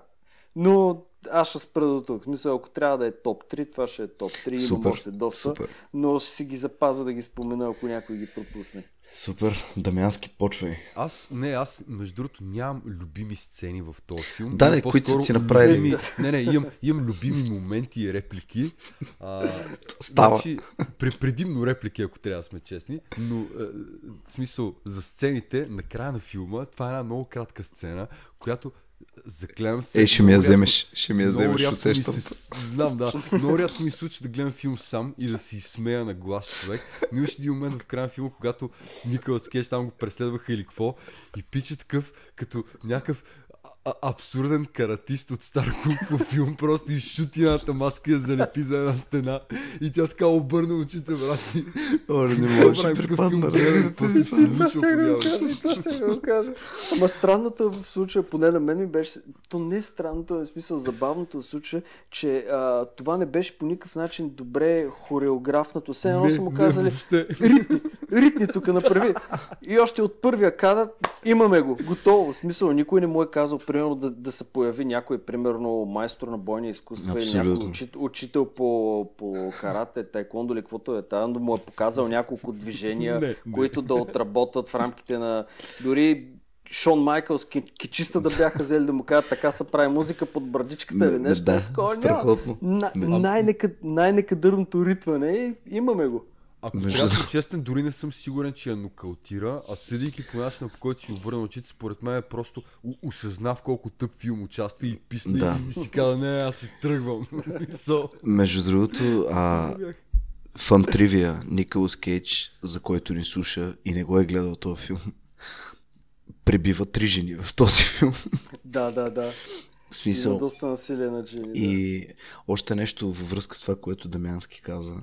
Но аз ще спра до тук. Мисля, ако трябва да е топ 3, това ще е топ 3. Имам Супер, още доста. супер. Но ще си ги запаза да ги спомена, ако някой ги пропусне. Супер. Дамянски, почвай. Аз, не, аз, между другото, нямам любими сцени в този филм. Да, не, които са ти направили. Любими, не, не, имам, имам любими моменти и реплики. А, Става. Значи, пре- предимно реплики, ако трябва да сме честни, но е, в смисъл за сцените, на края на филма, това е една много кратка сцена, която заклевам се. Ей, ще ми я рядко- вземеш. Ще ми я вземеш, усещам. се, знам, да. Много рядко ми се случва да гледам филм сам и да си смея на глас човек. Но имаше един момент в края на филма, когато Николас Кейдж там го преследваха или какво и пича такъв, като някакъв а- абсурден каратист от стар кунг филм, просто изшути едната маска и я залепи за една стена и тя така обърна очите, брат. Оле, не можеш да припадна. да го кажа, това да го кажа. Ама странното в случая, поне на мен ми беше, то не е странното, е смисъл забавното в случая, че а, това не беше по никакъв начин добре хореографнато. Все едно Не, са му казали, ритни, ритни тук направи. И още от първия кадър имаме го, готово. В смисъл, никой не му е казал, примерно, да, да се появи някой, примерно, майстор на бойни изкуства или някой учител, учител по, по карате, тайкондо или каквото е там, да му е показал няколко движения, Не, не. които да отработат в рамките на... Дори Шон Майкълс, ки- кичиста да бяха взели да му кажат така се прави музика под брадичката или нещо. да, такова страхотно. Най-нека, най-некадърното ритване и имаме го. Ако трябва да съм честен, дори не съм сигурен, че я нокаутира, а съдейки по начина, по който си обърна очите, според мен е просто у- осъзна в колко тъп филм участва и писна Да. и си каза, не, аз си тръгвам. so, Между другото, а, фан тривия Николас Кейдж, за който ни слуша и не го е гледал този филм, пребива три жени в този филм. Да, да, да. В Има смисъл. доста насилие на. Да. И още нещо във връзка с това, което Дамянски каза.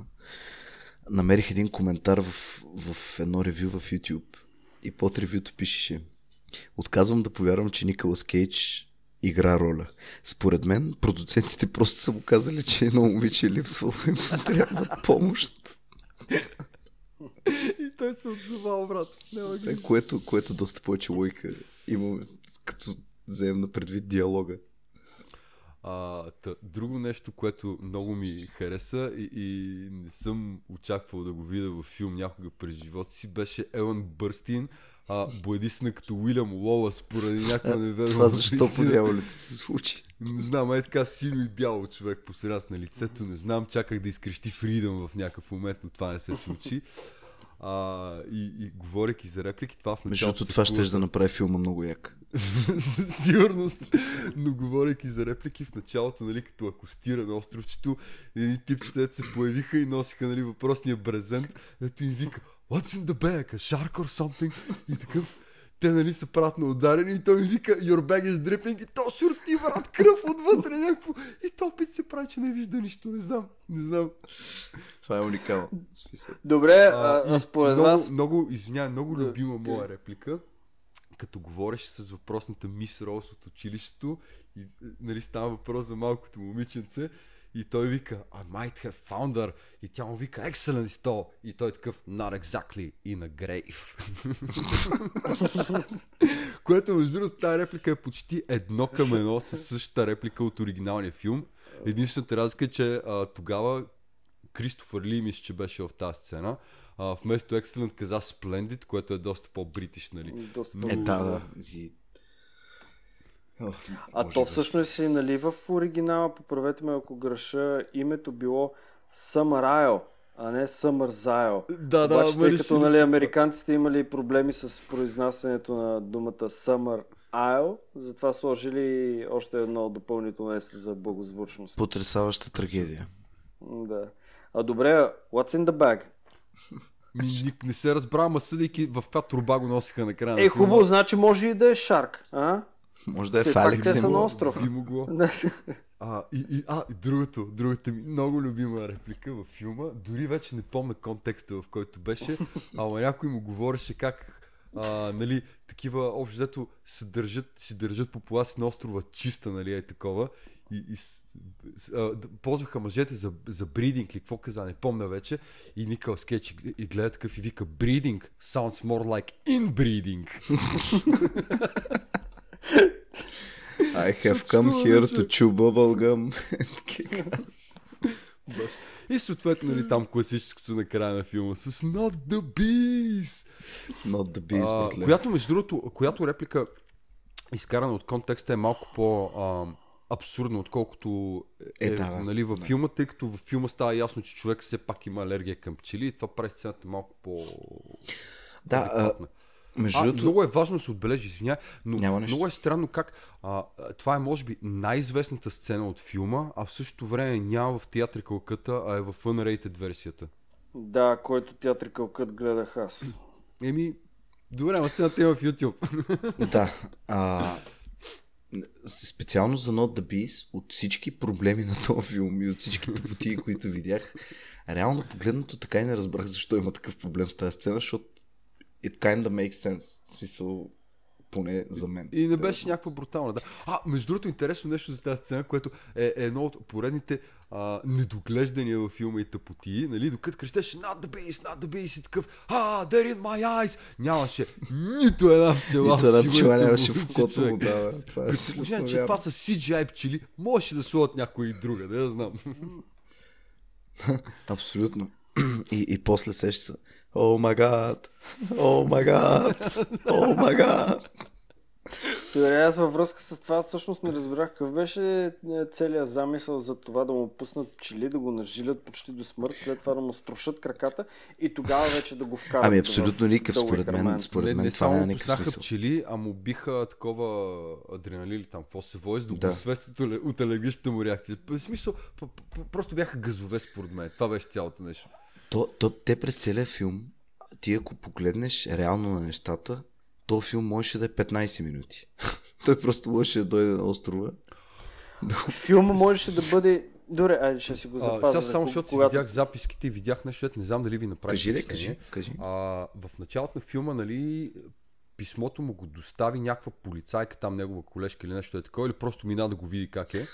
Намерих един коментар в, в едно ревю в YouTube и под ревюто пишеше Отказвам да повярвам, че Николас Кейдж игра роля. Според мен, продуцентите просто са му казали, че едно момиче е липсвало и му трябва помощ. И той се отзовал, брат. Няма ги. Е, Което, което доста повече лойка има, като вземем на предвид диалога. А, тъ, друго нещо, което много ми хареса и, и не съм очаквал да го видя във филм някога през живота си, беше Елън Бърстин, а, боядисна като Уилям Лолас поради някаква невероятна Това защо по дяволите се случи? Не знам, е така сино и бяло човек по средата на лицето. Не знам, чаках да изкрещи Фридъм в някакъв момент, но това не се случи. А, и, и говорейки за реплики, това в началото... Между това ще да направи филма много як. Със сигурност. Но говорейки за реплики, в началото, нали, като акустира на островчето, едни типчета се появиха и носиха нали, въпросния брезент, ето им вика What's in the bag? A shark or something? И такъв те нали са правят на ударени и той ми вика Your bag is dripping и то шурти брат кръв отвътре някакво и то опит се прави, че не вижда нищо, не знам, не знам. Това е уникално. Добре, а, а според много, вас... Много, извинявай, много любима моя реплика, като говореше с въпросната мис Роуз от училището и нали става въпрос за малкото момиченце и той вика, I might have found her. И тя му вика, excellent to. И той е такъв, not exactly in a grave. Което между другото тази реплика е почти едно към едно с същата реплика от оригиналния филм. Единствената разлика е, че а, тогава Кристофър Ли мисля, че беше в тази сцена. А, вместо Excellent каза Splendid, което е доста по-бритиш, нали? Доста Е, да, да. А то всъщност си, нали, в оригинала, поправете ме ако греша, името било Isle, а не Zile. Да, да, Обаче, тъй като нали, американците имали проблеми с произнасянето на думата Summer Isle, затова сложили още едно допълнително S за благозвучност. Потрясаваща трагедия. Да. А добре, what's in the bag? Не се разбра, ма съдейки в каква труба го носиха на края. Е, хубаво, значи може и да е шарк, а? Може да е пак те са на остров. Би могло. А, и, и, а, и другото, другата ми много любима реплика във филма, дори вече не помня контекста в който беше, ама някой му говореше как а, нали, такива общо взето се държат, си държат популация на острова чиста, нали, е такова. И, и ползваха мъжете за, за бридинг или какво каза, не помня вече. И Никъл Скетч и, гледа такъв и вика breeding sounds more like inbreeding. I have come here to chew bubblegum. И съответно, нали, там класическото на края на филма с Not the Bees. Not the Bees, а, Която, между другото, която реплика изкарана от контекста е малко по а, абсурдна, отколкото е, е да, нали, във да. филма, тъй като във филма става ясно, че човек все пак има алергия към пчели и това прави сцената малко по... Да, а, между а, много е важно да се отбележи, извиня, но Няма много е странно как а, това е може би най-известната сцена от филма, а в същото време няма в театрикалката, а е в unrated версията. Да, който театрикалкът гледах аз. Еми, добре, ама сцената е в YouTube. да. А, специално за Not the Beast, от всички проблеми на този филм и от всички тъпотии, които видях, реално погледнато така и не разбрах защо има такъв проблем с тази сцена, защото it kind of makes sense. В смисъл, поне за мен. И не беше някаква брутална, да. А, между другото, интересно нещо за тази сцена, което е, е едно от поредните а, недоглеждания във филма и тъпоти, нали, докато крещеше Not the beast, not the beast и такъв Ah, they're in my eyes! Нямаше нито една пчела Нито една пчела нямаше в окото му, да. Това е При положение, че това са CGI пчели, можеше да сложат някой и друга, да я знам. Абсолютно. И, и после сеща се. О май гад! О май гад! О май гад! Добре, аз във връзка с това всъщност не разбрах какъв беше е, целият замисъл за това да му пуснат пчели, да го нажилят почти до смърт, след това да му струшат краката и тогава вече да го вкарат. Ами абсолютно никакъв, според мен, според мен не, не това само няма никакъв смисъл. пчели, а му биха такова адреналин там, какво се вози, да, да. го свестят от алергичната му реакция. В смисъл, просто бяха газове според мен. Това беше цялото нещо. То, то, те през целия филм, ти ако погледнеш реално на нещата, то филм можеше да е 15 минути. Той просто можеше да дойде на острова. Филма можеше да бъде Добре, айде ще си го запазя. сега само защото когато... си видях записките и видях нещо, не знам дали ви направи. Кажи, де, кажи, кажи. А, в началото на филма, нали, писмото му го достави някаква полицайка, там негова колежка или нещо е такова, или просто мина да го види как е.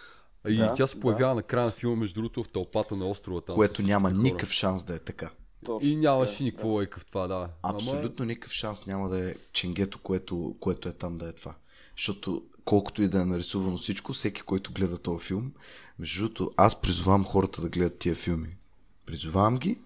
И да, тя се появява да. на края на филма, между другото, в тълпата на острова. Там, Което няма никакъв шанс да е така. Точно, и нямаше да, никаква да. лойка в това, да. Абсолютно Ама... никакъв шанс няма да е ченгето, което, което е там да е това. Защото колкото и да е нарисувано всичко, всеки, който гледа този филм, между другото, аз призовавам хората да гледат тия филми. Призовавам ги,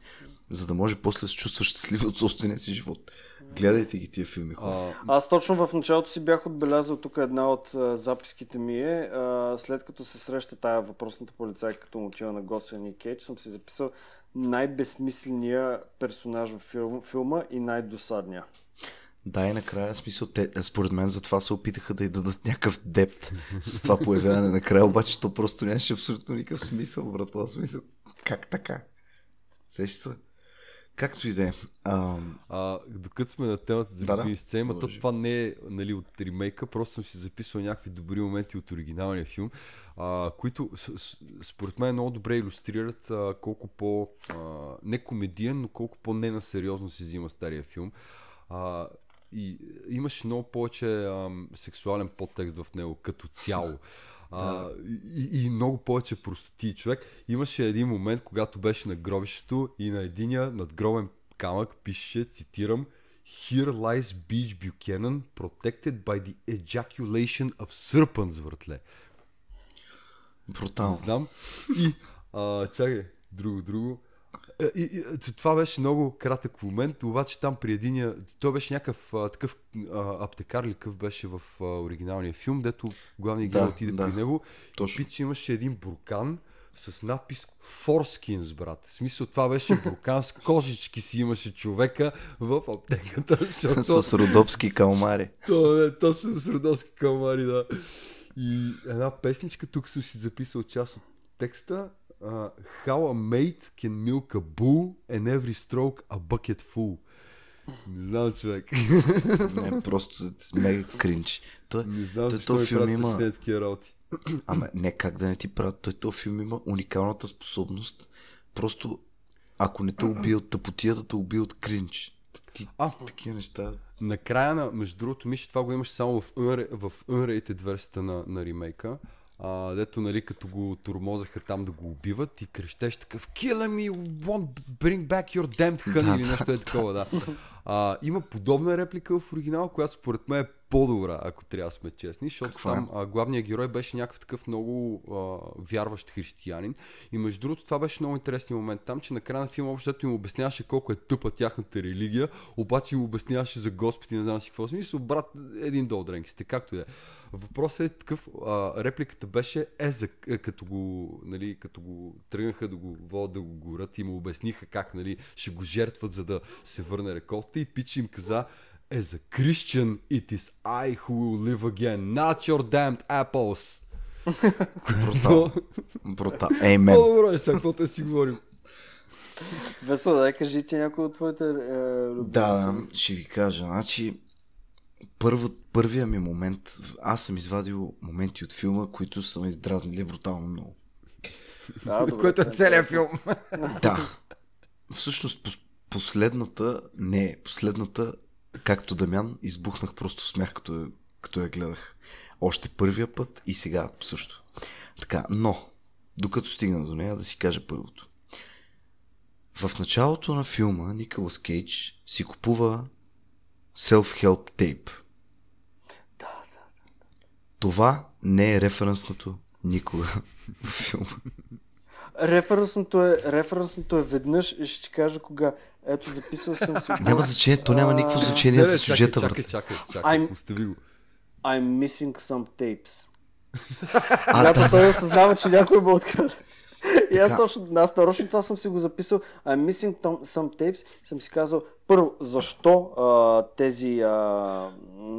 за да може после да се чувства щастлив от собствения си живот. Гледайте ги тия филми, хора. Аз точно в началото си бях отбелязал тук една от а, записките ми е, а, след като се среща тая въпросната полицайка, като му отива на гостя Ник Кейдж, съм си записал най-безсмисления персонаж в филм, филма и най-досадния. Да, и накрая, смисъл, те, според мен затова се опитаха да й дадат някакъв депт с това появяване накрая, обаче то просто нямаше абсолютно никакъв смисъл, брато. Смисъл, как така? Сеща се? Както и да е. Докато сме на темата за Да, да. любими сцени, ма то това не е нали, от ремейка, просто съм си записал някакви добри моменти от оригиналния филм, а, които с, с, според мен много добре иллюстрират а, колко по, а, не комедиен, но колко по не на сериозно се взима стария филм. А, и имаше много повече ам, сексуален подтекст в него като цяло. А, и, и много повече простоти. Човек имаше един момент, когато беше на гробището и на единия надгробен камък пишеше, цитирам, Here lies Beach Buchanan, protected by the ejaculation of serpents, въртле. Не брутално. знам. И, а, чакай, друго, друго. Е, И, и, т- това беше много кратък момент, обаче там при единия, той беше някакъв а, такъв а, аптекар ли къв беше в а, оригиналния филм, дето главният Да, герой отиде да. при него Точно. и пич имаше един буркан с надпис Forskins, брат. В смисъл това беше буркан с кожички си имаше човека в аптеката, защото С родопски калмари. то е точно с родовски калмари, да. И една песничка, тук съм си записал част от текста. Uh, how a mate can milk a bull and every stroke a bucket full. Не знам, човек. Не, просто мега кринч. Той, Не знам, той ми филм има... такива работи. Ама не как да не ти правят. Той този филм има уникалната способност. Просто ако не те убие от тъпотия, да те убие от кринч. Ти, А. такива неща. Накрая, на, между другото, мисля, това го имаше само в, Unra- в Unrated версията на, на ремейка. А, дето, нали, като го тормозаха там да го убиват и крещеш такъв Kill me, won't bring back your damned honey Да, или да, нещо е такова, да. А, има подобна реплика в оригинал, която според мен е по-добра, ако трябва да сме честни, защото Каква е? там а, главният герой беше някакъв такъв много а, вярващ християнин. И между другото, това беше много интересен момент там, че накрая на филма общо взето им обясняваше колко е тъпа тяхната религия, обаче им обясняваше за Господ и не знам си какво. Смисъл, брат, един долу дренки сте, както и да е. Въпросът е такъв, а, репликата беше е, за, е, като го, нали, като го тръгнаха да го водят да го горят и му обясниха как, нали, ще го жертват, за да се върне реколта и Пич им каза, As a Christian, it is I who will live again, not your damned apples. Брутал. Брутал. Еймен. По-добро е сега, каквото си говорим. Весело, дай кажи ти някой от твоите е, Да, ще ви кажа. Значи, първо, първия ми момент, аз съм извадил моменти от филма, които са ме издразнили брутално много. Да, добре, Което е това целият филм. Да. Всъщност, пос- последната, не, последната, както Дамян, избухнах просто смях, като, като я гледах. Още първия път и сега също. Така, но, докато стигна до нея, да си кажа първото. В началото на филма Николас Кейдж си купува self-help тейп. Да, да. Това не е референсното никога в филма. Референсното е, референсното е веднъж и ще ти кажа кога. Ето, записал съм си. Няма значение, то няма никакво значение за сюжета, чакай, брат. чакай, чакай, I'm- остави го. I'm missing some tapes. А, Когато да, той осъзнава, че някой му откраде. И аз точно, аз нарочно това съм си го записал. I'm missing some tapes. Съм си казал, първо, защо а, тези а,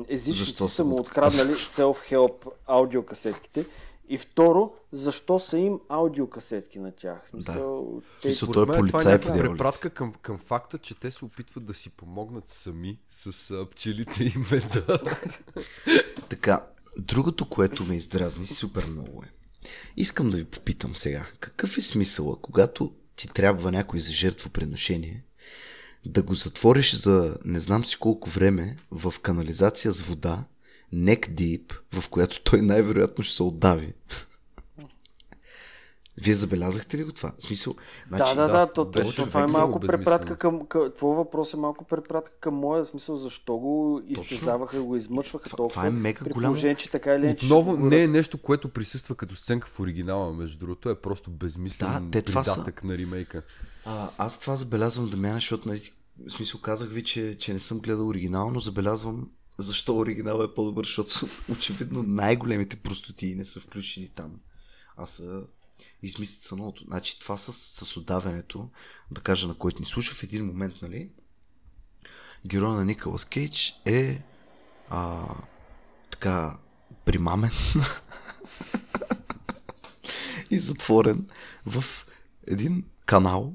езичници са му откраднали self-help аудиокасетките. И второ, защо са им аудиокасетки на тях? В смисъл, те... Смисъл, той е мен това е полицай препратка към, към факта, че те се опитват да си помогнат сами с а, пчелите и меда. Така, другото, което ме издразни супер много е. Искам да ви попитам сега, какъв е смисъла, когато ти трябва някой за жертвоприношение, да го затвориш за не знам си колко време в канализация с вода, neck deep, в която той най-вероятно ще се отдави. Вие забелязахте ли го това? В смисъл, значи, да, да, да, то, точно това е малко препратка към, към... Твой въпрос е малко препратка към моя, в смисъл защо го изтезаваха и го измъчваха Това- толкова. това е мега голямо. че така или иначе Отново ще не е нещо, което присъства като сценка в оригинала, между другото, е просто безмислен Да, те това са. придатък на ремейка. А, аз това забелязвам, Дамяна, защото, нали, в смисъл казах ви, че, че не съм гледал оригинал, но забелязвам защо оригинал е по-добър, защото очевидно най-големите простоти не са включени там. А са измислят са новото. Значи това с, с удавянето, да кажа на който ни слуша в един момент, нали, героя на Николас Кейдж е а, така примамен и затворен в един канал,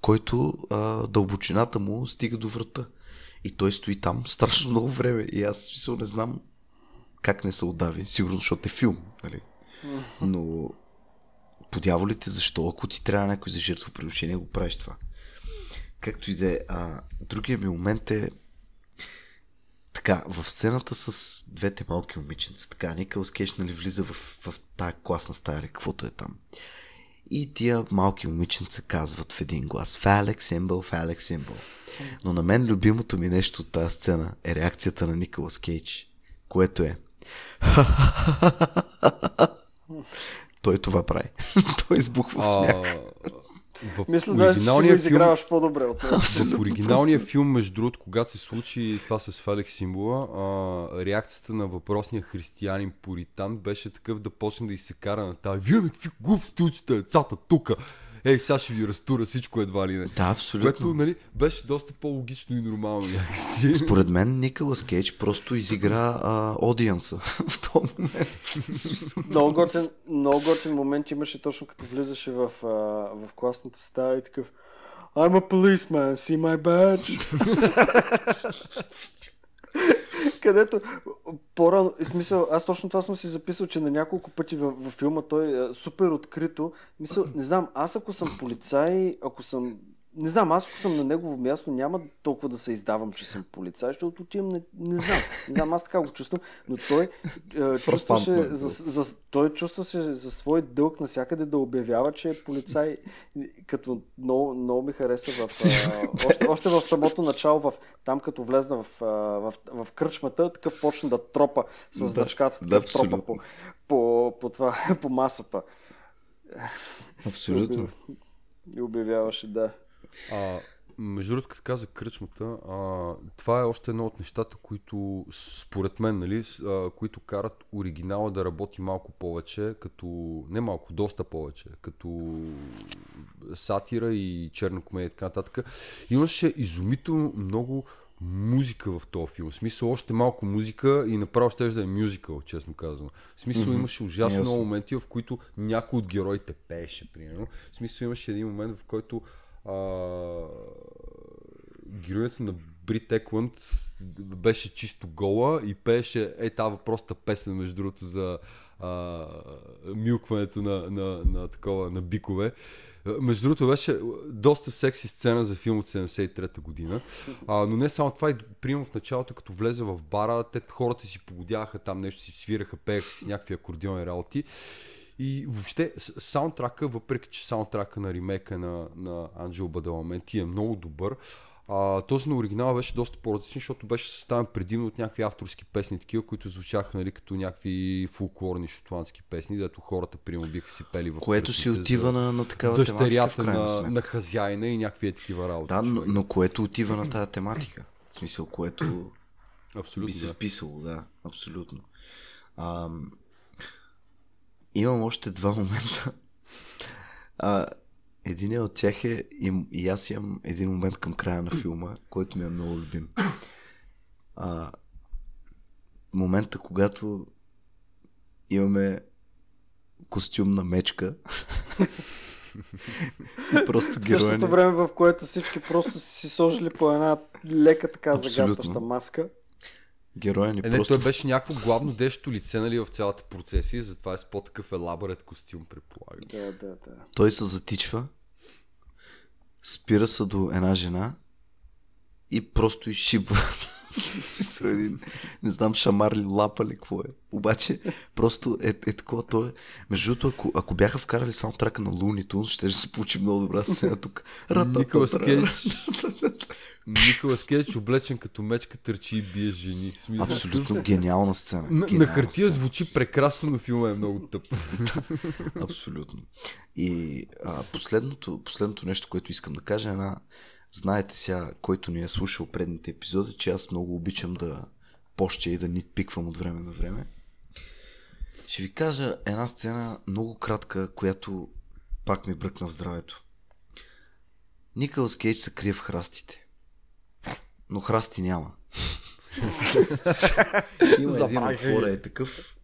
който а, дълбочината му стига до врата. И той стои там страшно много време. И аз смисъл не знам как не се отдави. Сигурно, защото е филм. Нали? Но по дяволите, защо? Ако ти трябва някой за жертвоприношение, го правиш това. Както и да е. Другия ми момент е така, в сцената с двете малки момиченца, така, Никълс Кейдж, нали, влиза в, в тая класна стая, или каквото е там. И тия малки момиченца казват в един глас Фалек символ, Фалек символ. Но на мен любимото ми нещо от тази сцена е реакцията на Николас Кейдж, което е Той това прави. Той избухва в смях. В Мисля, даже че си го оригиналния филм, изиграваш по-добре от него. в оригиналния филм, между другото, когато се случи това с Феликс Символа, а, реакцията на въпросния християнин Пуритан беше такъв да почне да изсекара на тази. Вие на какви глупости учите децата тука? Ей, сега ще ви разтура всичко едва ли не. Да, абсолютно. Което, нали, беше доста по-логично и нормално някакси. Според мен Николас Кейдж просто изигра а, аудиенса в този момент. Много готин, много готин момент имаше точно като влизаше в, а, в класната стая и такъв I'm a policeman, see my badge. Където по-рано, смисъл, аз точно това съм си записал, че на няколко пъти във филма той е супер открито. Мисъл, не знам, аз ако съм полицай, ако съм не знам, аз ако съм на негово място, няма толкова да се издавам, че съм полицай, защото отивам, не, не знам, не знам, аз така го чувствам, но той е, чувстваше, за, за, той чувстваше за свой дълг навсякъде да обявява, че е полицай, като много, много ми хареса в, а, още, още в самото начало, в, там като влезна в, а, в, в кръчмата, такъв почна да тропа с Да, значката, да, тропа по, по, по, това, по масата. Абсолютно. И обявяваше, да. А, между другото, като каза кръчмата, а, това е още едно от нещата, които според мен, нали, а, които карат оригинала да работи малко повече, като, не малко, доста повече, като сатира и черна комедия и така нататък. Имаше изумително много музика в този филм. В смисъл още малко музика и направо ще да е мюзикъл, честно казано. В смисъл имаше ужасно много моменти, в които някой от героите пееше, примерно. В смисъл имаше един момент, в който а, героинята на Брит Екланд беше чисто гола и пееше е тази проста песен, между другото, за а, милкването на, на, на, такова, на бикове. Между другото беше доста секси сцена за филм от 73-та година. А, но не само това, и приемам в началото, като влезе в бара, те хората си погодяваха там нещо, си свираха, пееха си някакви акордеони работи. И въобще саундтрака, въпреки че саундтрака на ремейка на, на Анджел Бадаламенти е много добър, а, този на оригинала беше доста по-различен, защото беше съставен предимно от някакви авторски песни, такива, които звучаха нали, като някакви фулклорни шотландски песни, дето хората приемо биха си пели в Което си отива на, на такава дъщерята на, на хазяина и някакви е такива работи. Да, но, но което отива на тази тематика. В смисъл, което Абсолютно, би се да. вписало, да, абсолютно. Ам, имам още два момента. А, един от тях е, и, и аз имам един момент към края на филма, който ми е много любим. А, момента, когато имаме костюм на мечка. и просто В героя същото време, в което всички просто си сложили по една лека така загатваща маска. Героя ни Е, не, просто той беше някакво главно дещо лице нали, в цялата процесия, затова е с по-такъв елаборет костюм, предполагам. Да, да, да. Той се затичва, спира се до една жена и просто изшибва смисъл един, не знам, шамар ли, лапа ли, какво е. Обаче, просто е, е такова, то е. Между другото, ако, ако бяха вкарали саундтрака на Looney Tunes, ще се получи много добра сцена тук. Николас Кейдж. Николас Кейдж облечен като мечка търчи и бие жени. Смисъл, Абсолютно гениална сцена. На, на Гениална хартия сцена. звучи прекрасно, но филма е много тъп. Абсолютно. И а, последното, последното нещо, което искам да кажа е една... Знаете сега, който ни е слушал предните епизоди, че аз много обичам да пощя и да нитпиквам от време на време. Ще ви кажа една сцена много кратка, която пак ми бръкна в здравето. Никълс Кейдж се крие в храстите. Но храсти няма. Има един отвора е такъв.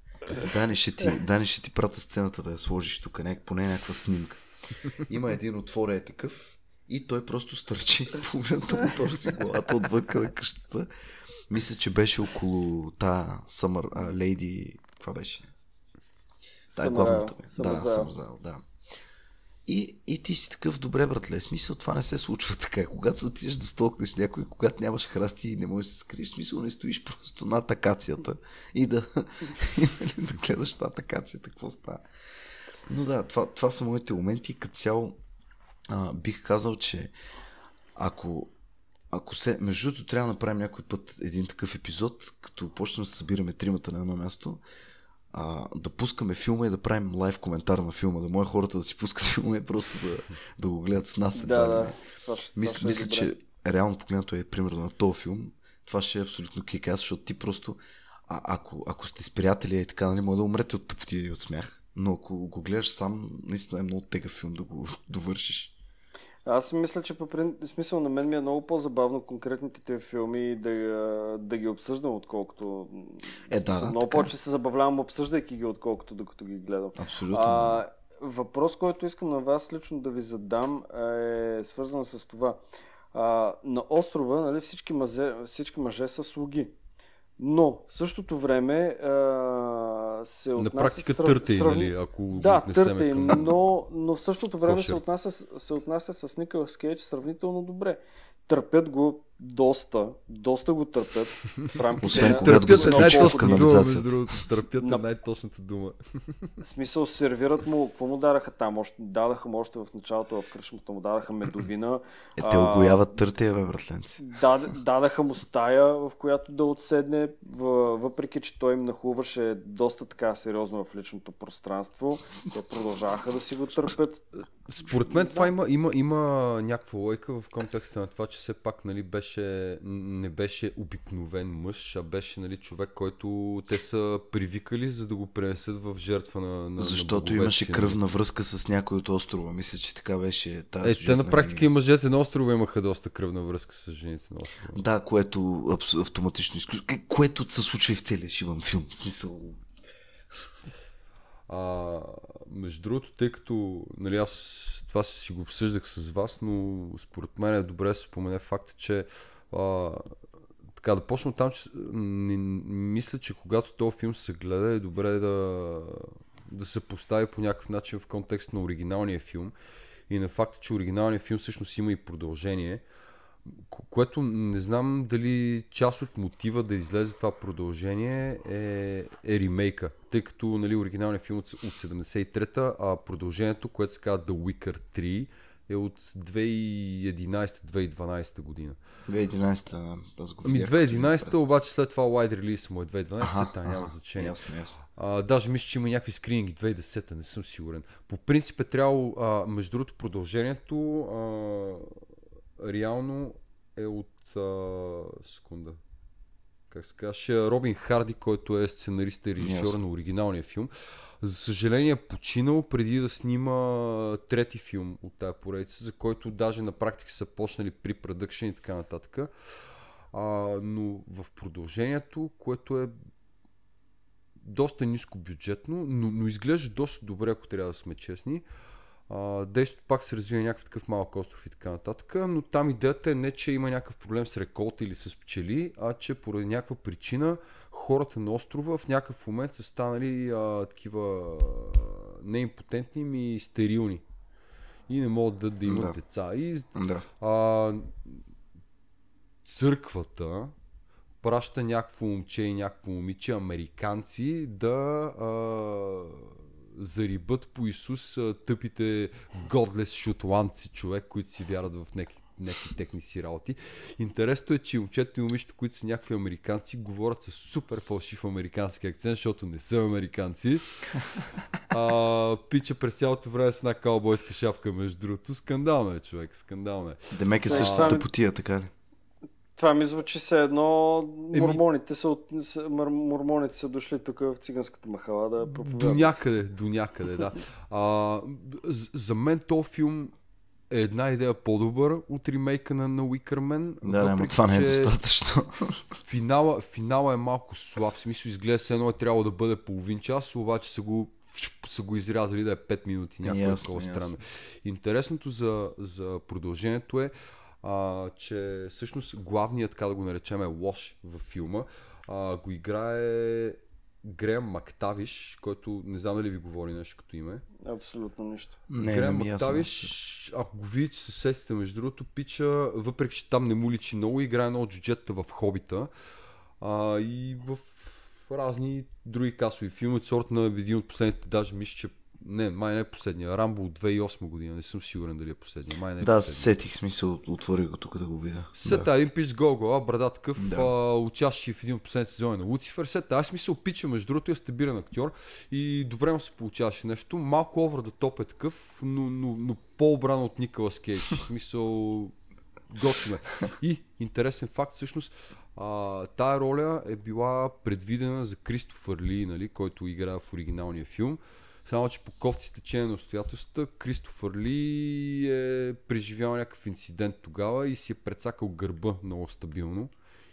Дани ще, ти, Дани ще ти пратя сцената да я сложиш тук, поне някаква снимка. Има един отвор е такъв и той просто стърчи половината мотора си главата отвънка на къщата. Мисля, че беше около та Summer а, Lady... Каква беше? Та е главната. Бе. Да. Самзал, да. И, и ти си такъв, добре, братле, смисъл, това не се случва така. Когато отидеш да столкнеш някой, когато нямаш храсти и не можеш да се скриеш, смисъл не стоиш просто над акацията и да, и, нали, да гледаш над акацията, какво става. Но да, това, това са моите моменти. Като цяло а, бих казал, че ако, ако се... Между другото, трябва да направим някой път един такъв епизод, като почнем да се събираме тримата на едно място, а, да пускаме филма и да правим лайв коментар на филма, да може хората да си пускат филма и просто да, да го гледат с нас. Да, да. Това ще, Мисля, това е мисля че реално погледнато е примерно на този филм. Това ще е абсолютно кикас, защото ти просто, а, ако, ако сте с приятели и така, нали, може да умрете от тъпотия и от смях. Но ако го гледаш сам, наистина е много тегъв филм да го довършиш. Аз мисля, че по смисъл на мен ми е много по-забавно конкретните те филми да, да ги обсъждам, отколкото... Е, смисъл, да, Много така. повече се забавлявам обсъждайки ги, отколкото докато ги гледам. Абсолютно. А, въпрос, който искам на вас лично да ви задам е свързан с това. А, на острова нали, всички, мъже, всички мъже са слуги. Но в същото време а, се На отнася... практика срав- търтей, срав- нали, ако Да, отнесем търтей, към... но, но в същото време се отнася, се отнася с Никълас Кейдж сравнително добре. Търпят го доста, доста го търпят в рамките Освен на... когато го Търпят е най-точната дума, между другото. Търпят е На- най-точната дума. В смисъл, сервират му, какво му дараха там? Още, дадаха му още в началото в кръшмата му, дадаха медовина. Е, те огояват търтея, бе, братленци. Дад, дадаха му стая, в която да отседне, въпреки че той им нахлуваше доста така сериозно в личното пространство. Те продължаваха да си го търпят. Според мен това има, има, има някаква лойка в контекста на това, че все пак нали, беше, не беше обикновен мъж, а беше нали, човек, който те са привикали, за да го пренесат в жертва на, на Защото на имаше си, кръвна връзка с някой от острова. Мисля, че така беше тази Е, те на практика и мъжете на острова имаха доста кръвна връзка с жените на острова. Да, което абс- автоматично изключва. Което се случва и в целия шибан филм. В смисъл. А, между другото, тъй като нали, аз това си го обсъждах с вас, но според мен е добре да се спомене факта, че а, така да почна там, че не, мисля, че когато този филм се гледа е добре да, да се постави по някакъв начин в контекст на оригиналния филм и на факта, че оригиналният филм всъщност има и продължение, което не знам дали част от мотива да излезе това продължение е, е ремейка, тъй като нали, оригиналният филм от, от 73-та, а продължението, което се казва The Wicker 3, е от 2011-2012 година. 2011-та, аз го Ами видях. 2011-та, обаче след това Wide Release му е 2012, Аха, след това няма значение. Ясно, ясно. А, даже мисля, че има някакви скрининги 2010-та, не съм сигурен. По принцип е трябвало, а, между другото, продължението а, реално е от а, секунда. Как се казваше? Робин Харди, който е сценарист и режисьор Ясно. на оригиналния филм. За съжаление е починал преди да снима трети филм от тая поредица, за който даже на практика са почнали при продъкшен и така нататък. А, но в продължението, което е доста ниско бюджетно, но, но изглежда доста добре, ако трябва да сме честни. А, действието пак се развива някакъв такъв малък остров и така нататък, но там идеята е не, че има някакъв проблем с реколта или с пчели, а че поради някаква причина хората на острова в някакъв момент са станали а, такива а, не импотентни, ми стерилни. И не могат да, да имат Да. деца. И Да. а, църквата праща някакво момче и някакво момиче, американци, да а, зарибат по Исус а, тъпите годлес шотландци човек, които си вярват в някакви някакви техни си работи. Интересното е, че момчето и момичето, които са някакви американци, говорят с супер фалшив американски акцент, защото не са американци. А, пича през цялото време с една каубойска шапка, между другото. Скандално е, човек, скандално е. Демек е същата потия, така ли? Това ми звучи се едно мормоните са, от, мормоните са дошли тук в циганската махала да До проповядват. някъде, до някъде, да. А, за мен този филм е една идея по-добър от ремейка на, на Уикърмен. Да, да, но това не е достатъчно. Финала, финала е малко слаб. В смисъл изглежда се едно е трябвало да бъде половин час, обаче са го, са го изрязали да е 5 минути. Някакво Ясно, такова странно. Интересното за, за продължението е, а, че всъщност главният, така да го наречем, е лош във филма. А, го играе Греъм Мактавиш, който не знам дали ви говори нещо като име. Абсолютно нищо. Не, Греъм не е. Мактавиш, ако го видите, се сетите, между другото, пича, въпреки че там не му личи много, играе едно от джуджета в Хобита а, и в разни други касови филми, от сорта на един от последните, даже мисля, че не, май не е последния, Рамбо от 2008 година, не съм сигурен дали е последния, май не е Да, последния. сетих смисъл, отворих го тук да го видя. Сета, един пич гол брада такъв, Да. а, учащи в един от последните сезони на Луцифер. Сета, аз мисля, пича, между другото е стабилен актьор и добре му се получаваше нещо. Малко over the top е такъв, но, но, но по-обран от Николас Кейдж. В смисъл, готино е. И интересен факт, всъщност, а, тая роля е била предвидена за Кристофър Ли, нали, който играе в оригиналния филм. Само, че по кофти стечение на обстоятелствата, Кристофър Ли е преживял някакъв инцидент тогава и си е прецакал гърба много стабилно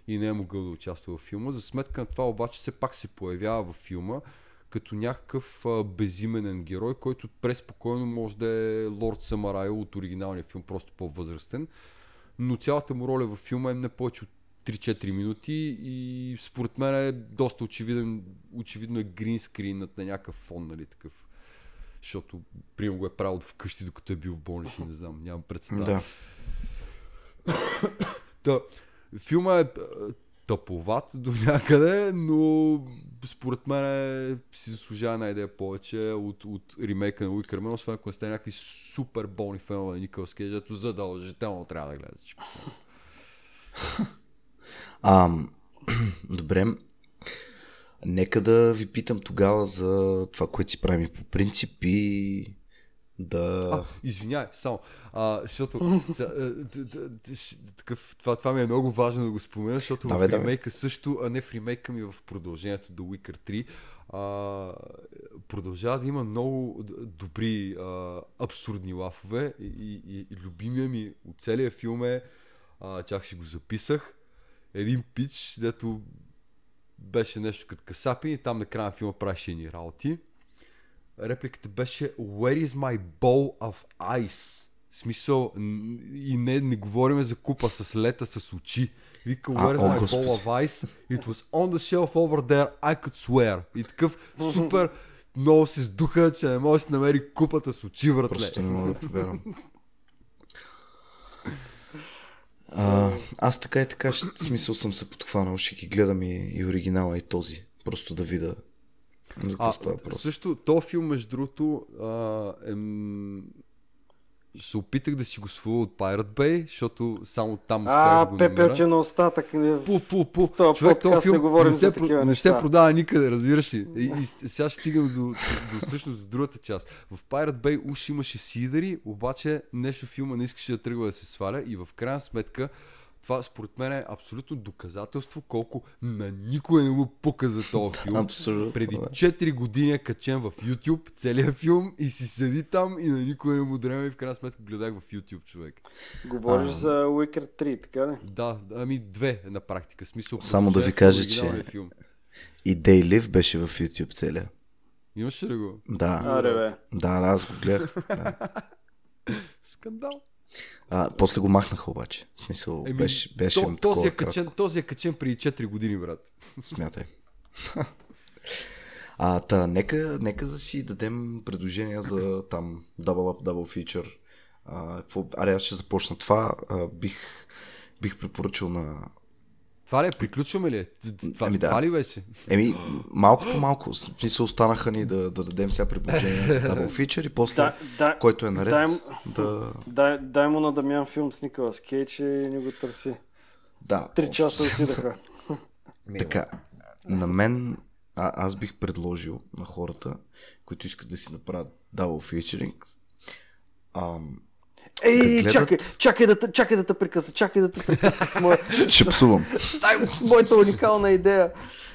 и не е могъл да участва в филма. За сметка на това обаче все пак се появява във филма като някакъв безименен герой, който преспокойно може да е Лорд Самарайл от оригиналния филм, просто по-възрастен. Но цялата му роля във филма е не повече от 3-4 минути и според мен е доста очевиден, очевидно е гринскринът на някакъв фон, нали такъв. Защото прием го е правил вкъщи, докато е бил в болница, не знам, нямам представа. Да. Та, филма е тъповат до някъде, но според мен е, си заслужава една идея повече от, от ремейка на Уикърмен, освен ако не сте някакви супер болни фенове на Николас Кейдж, задължително трябва да гледате всичко. А, добре. Нека да ви питам тогава за това, което си правим по принцип и да... А, извиняй, само. А, защото ш- такъв, това, това ми е много важно да го спомена, защото Давай, в ремейка също, а не в ремейка ми в продължението The Witcher 3, а, продължава да има много добри а, абсурдни лафове и, и, и, и любимия ми от целия филм е, а, чак си го записах, един пич, дето беше нещо като касапи и там на края на филма правеше едни работи репликата беше Where is my bowl of ice? В смисъл, и не, не говорим за купа с лета с очи. Вика, Where is my Господи. bowl of ice? It was on the shelf over there, I could swear. И такъв супер много се сдуха, че не може да се намери купата с очи, братле. Просто не мога да повярвам. А, аз така и така, ще, смисъл съм се подхванал, ще ги гледам и, и оригинала и този. Просто да видя за какво А, става въпрос. също, то филм, между другото, а, е, се опитах да си го сваля от Pirate Bay, защото само там успях да А, го пепелче на остатък. не- Пу, пу, пу. Този Човек, този подкаст не филм говорим не се, за про- не се неща. продава никъде, разбираш ли. И, и сега ще стигам до, до всъщност до другата част. В Pirate Bay уж имаше сидери, обаче нещо филма не искаше да тръгва да се сваля и в крайна сметка това според мен е абсолютно доказателство колко на никой не му пука за този филм. Абсолютно, Преди да. 4 години е качен в YouTube целият филм и си седи там и на никой не му дреме и в крайна сметка гледах в YouTube човек. Говориш А. за Wicker 3, така ли? Да, ами две на практика. Смисъл, Само да ви в кажа, че- Филм. И Day Live беше в YouTube целия. Имаше ли го? Да. Аре бе. Да, аз го гледах. Да. Скандал. А, после го махнаха обаче. В смисъл, Еми, беше, беше то, този, е качен, този е качен преди 4 години, брат. Смятай. А, та, нека, нека да си дадем предложения за там Double Up, Double Feature. А, какво, аре, аз ще започна това. А, бих, бих препоръчал на Това ли е? Приключваме ли? Това, Ами да. това ли беше? Еми, малко по малко. В смисъл останаха ни да, да дадем сега предложения за Double Feature и после, Да, да, който е наред, дай му- да... Дай, дай му на Дамян филм с Николас Кейдж и ни го търси. да Три часа отидаха. Така, на мен, а, аз бих предложил на хората, които искат да си направят double featuring, ам, Ей, чакай, чакай да, чакай да те прекъсна, чакай да те прекъсна с, моя, ще псувам. с моята уникална идея.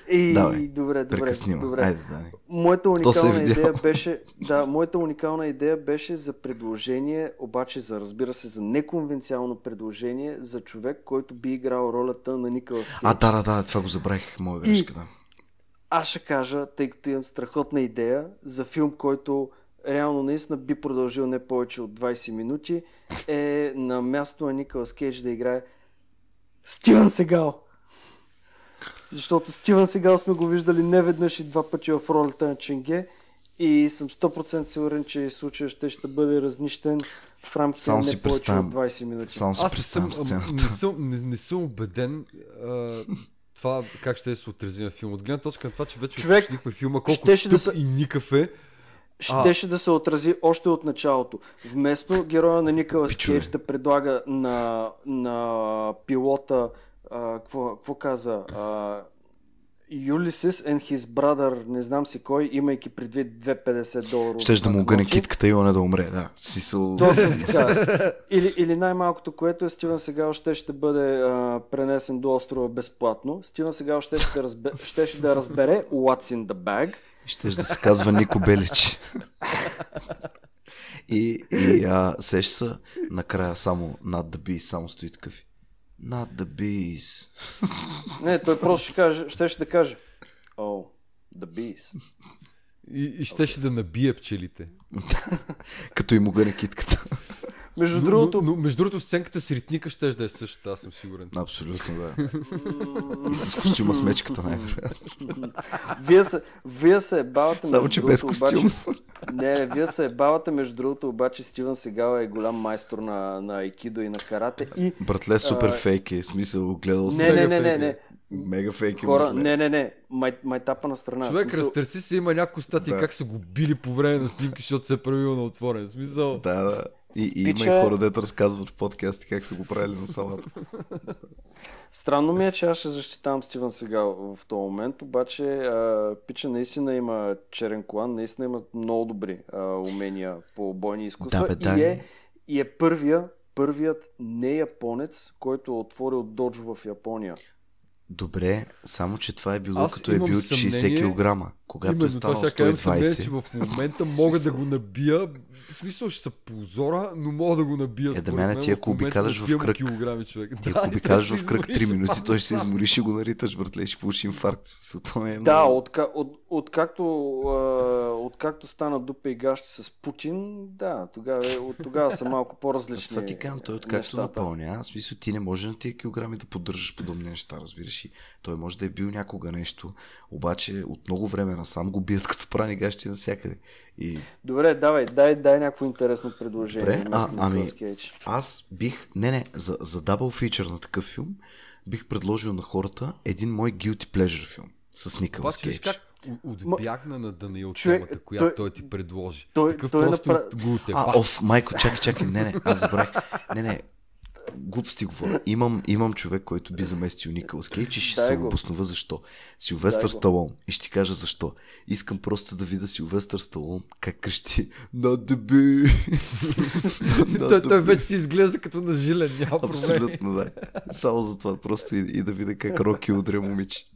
И, Давай, добре, добре, добре. Айде, Дани. Моята е уникална идея беше, да, моята уникална идея беше за предложение, обаче за, разбира се, за неконвенциално предложение за човек, който би играл ролята на Николас Кейдж. А, да, да, да, това го забравих, моя грешка, да. Аз ще кажа, тъй като имам страхотна идея за филм, който реално наистина би продължил не повече от 20 минути, е на място на Николас Кейдж да играе Стивън Сегал. Защото Стивън Сегал сме го виждали не веднъж и два пъти в ролята на Ченге и съм 100% сигурен, че случая ще, ще бъде разнищен в рамките Само на не повече от 20 минути. Само си Аз не съм, не съм, не, не съм убеден а, това как ще се отрази на филма. От гледна точка на това, че вече Човек, филма, колко щеше да тъп са- и никакъв е. Щеше да се отрази още от началото. Вместо героя на Николас Пичове. Кейдж да предлага на, на пилота, а, какво, каза, а, Ulysses and his brother, не знам си кой, имайки предвид 250 долара. Щеш да му огъне китката и он да умре, да. Смисъл... Точно така. Или, или най-малкото, което е Стивен Сегал ще ще бъде а, пренесен до острова безплатно. Стивен Сегал ще ще, разбе, ще, ще да разбере what's in the bag. Щеш да се казва Нико Белич. и и а, сеш са накрая само над the bees, само стои такъв. Not the bees. Не, той просто ще, каже, ще, ще да каже Oh, the bees. И, и щеше да набие пчелите. Като им огъне китката. Между Но, другото, но, но, между другото, сценката с ритника ще да е същата, аз съм сигурен. Абсолютно, да. и с костюма с мечката, най-вероятно. Вие се, вие се ебавате Само, между че без костюм. Обаче, не, не, вие се ебавате между другото, обаче Стивън Сегал е голям майстор на, на айкидо и на карате и Братле, супер А, фейк е. Смисъл, гледал не, съм. не, не, не, фейк, не. Мега фейк е. Хора, не, не, не, май, майтапа на страна. Човек, смисъл, разтърси се, има някои статии Да. как са го били по време на снимки, защото се е правил на отворен. Смисъл. Да, да. И, и има Пича- и хора, дето разказват в подкасти как са го правили на салата. Странно ми е, че аз ще защитавам Стивън Сегал в този момент, обаче а, Пича наистина има черен колан, наистина има много добри а, умения по бойни изкуства Да, бе, и, Дани. е, и е първия, първият не японец, който е отворил доджо в Япония. Добре, само че това е било Аз като е бил 60 съмнение- кг. Когато е Именно станал това ще кажем съмнение, 120. че в момента мога да го набия. В смисъл ще са позора, но мога да го набия. Е, да мене мен, ти, ако обикаляш в кръг- Килограми, човек. Ти Да, ако обикаляш в кръг се 3 измориш минути, той ще се сам. измориш и го нариташ, братле, и ще получи инфаркт. Смисъл, е Да, много- отка, от, откакто, а, откакто стана дупа и гащи с Путин, да, тогава, е- от тогава са малко Аз по-различни това ти казвам, той откакто напълня, в смисъл ти не може на тия килограми да поддържаш подобни неща, разбираш и той може да е бил някога нещо, обаче от много време насам го бият като прани гащи навсякъде. И Добре, давай, дай, дай някакво интересно предложение. Добре, а, ами, аз бих, не не, за, за дабл фичър на такъв филм, бих предложил на хората един мой guilty pleasure филм с Николас Кейдж. как отбягна на Даниил Човек, темата, която той- той ти предложи. той- Такъв той просто направи- го А, отеба. оф, майко, чакай, чакай, не, не, аз забравих. Не, не, глупости говоря. Имам, имам човек, който би заместил Николас Кейдж и ще Дай се го. обоснова защо. Силвестър. Сталон. И ще ти кажа защо. Искам просто да видя Силвестър Сталон как крещи bees. Not той, вече си изглежда като на жилен, няма проблем. Абсолютно, да. Само за това просто и, и да видя как Роки удря момиче.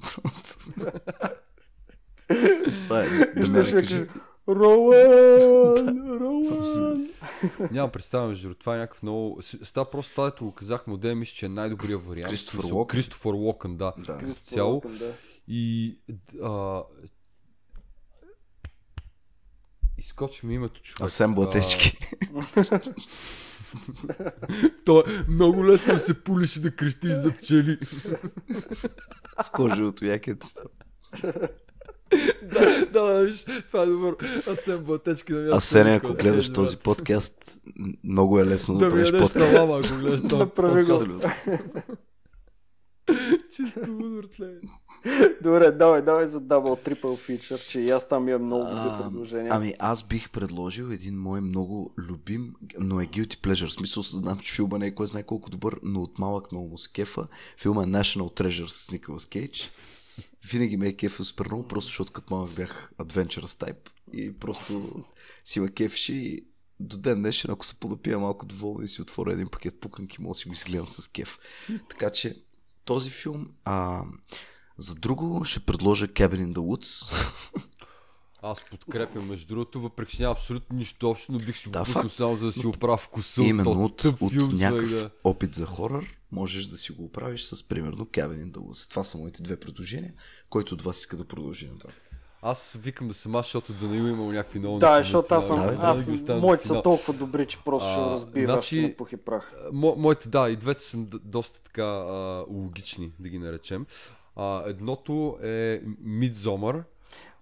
Това е. Да ме кажи. Каже, Роуан, Роуан. Нямам представа, между това е някакъв много... Става просто това, дето го казахме, отдеве мисля, че е най-добрият вариант. Кристофър Уокен. Кристофър Локън, да. Да. Кристофър Цяло. Уокен, да. И... А, изкочи ми името човек. Асен Блатечки. А, То е много лесно да се пулиш и да крещиш за пчели. С кожевото якет. Да, да, виж, това е добър. Асен Блатечки на място. Асене, на ако гледаш Кейдж, този подкаст, много е лесно да, Да ми правиш ядеш подкаст. салама, ако гледаш този Направи го. Чисто удортле. Добре, давай, давай за Double Triple Feature, че и аз там имам много добри предложения. Ами аз бих предложил един мой много любим, но е guilty pleasure. В смисъл знам, че филма не е кой знае колко добър, но от малък много му се кефа. Филма е National Treasure с Николас Кейдж. Винаги ме е кефил супер много, просто защото като малък бях adventurous type и просто си ме кефеше и до ден днешен, ако се подопия малко доволно и си отворя един пакет пуканки, мога да си го изгледам с кеф. Така че този филм, а, за друго ще предложа Cabin in the Woods. Аз подкрепям, между другото, въпреки че няма абсолютно нищо общо, но бих си го Да, пуснал само за да си оправя вкуса Именно от, от човек, някакъв да. опит за хорър, можеш да си го оправиш с примерно the Woods. Това са моите две предложения, който от вас иска да продължи нататък. Аз викам да съм аз, защото Данаил имал някакви много Да, защото аз съм, Да, бе, да, аз, моите са толкова добри, че просто ще А, разбива значи- значи... на пух и прах. Мо, моите, да, и двете са доста така а, логични, да ги наречем. А, едното е Midsommar.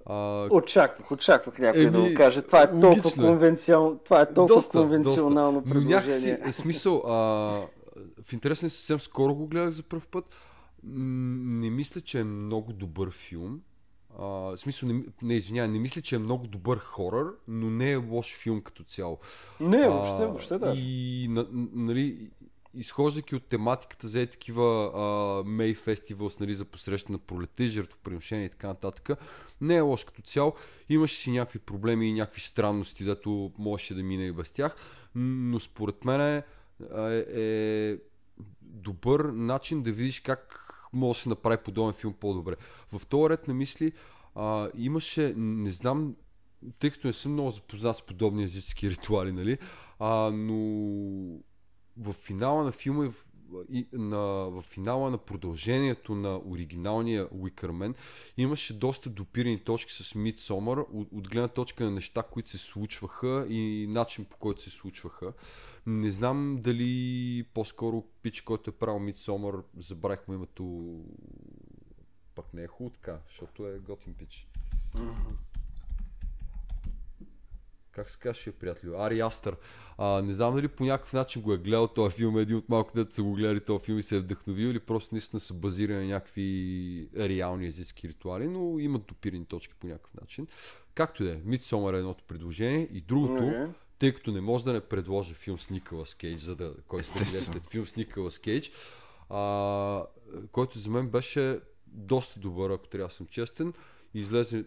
А, Очаквах, очаквах някой Еми, да го каже. Това е толкова, е. конвенцион... това е толкова доста, конвенционално доста. Но някакси, предложение. е, смисъл, а, в интересен съвсем скоро го гледах за първ път. Не мисля, че е много добър филм. А, в смисъл, не, не извинявай, не мисля, че е много добър хорър, но не е лош филм като цяло. Не, въобще, А, въобще да. И, на, нали, изхождайки от тематиката за е такива Мей фестивалс нали, за посрещане на пролета и жертвоприношения и така нататък, не е лош като цяло. Имаше си някакви проблеми и някакви странности, дето можеше да мине и без тях, но според мен е, е, е добър начин да видиш как може да се направи подобен филм по-добре. В този ред на мисли а, имаше, не знам, тъй като не съм много запознат с подобни езически ритуали, нали, а, но в финала на филма и на, в финала на продължението на оригиналния Уикърмен имаше доста допирани точки с Midsommar от, от гледна точка на неща, които се случваха и начин по който се случваха. Не знам дали по-скоро пич, който е правил Midsommar, забравих му името, пък не е хубаво така, защото е готин пич. Как се казваше приятелю, Ари Астър. А, не знам дали по някакъв начин го е гледал този филм, е един от малко дете са го гледали този филм и се е вдъхновил или просто наистина са базирани на някакви реални езически ритуали, но имат допирани точки по някакъв начин. Както и да е, Midsommar е едното предложение и другото, Окей. тъй като не може да не предложа филм с Николас Кейдж, за да, който Естествено. след филм с Николас Кейдж, а, който за мен беше доста добър, ако трябва да съм честен. Излезе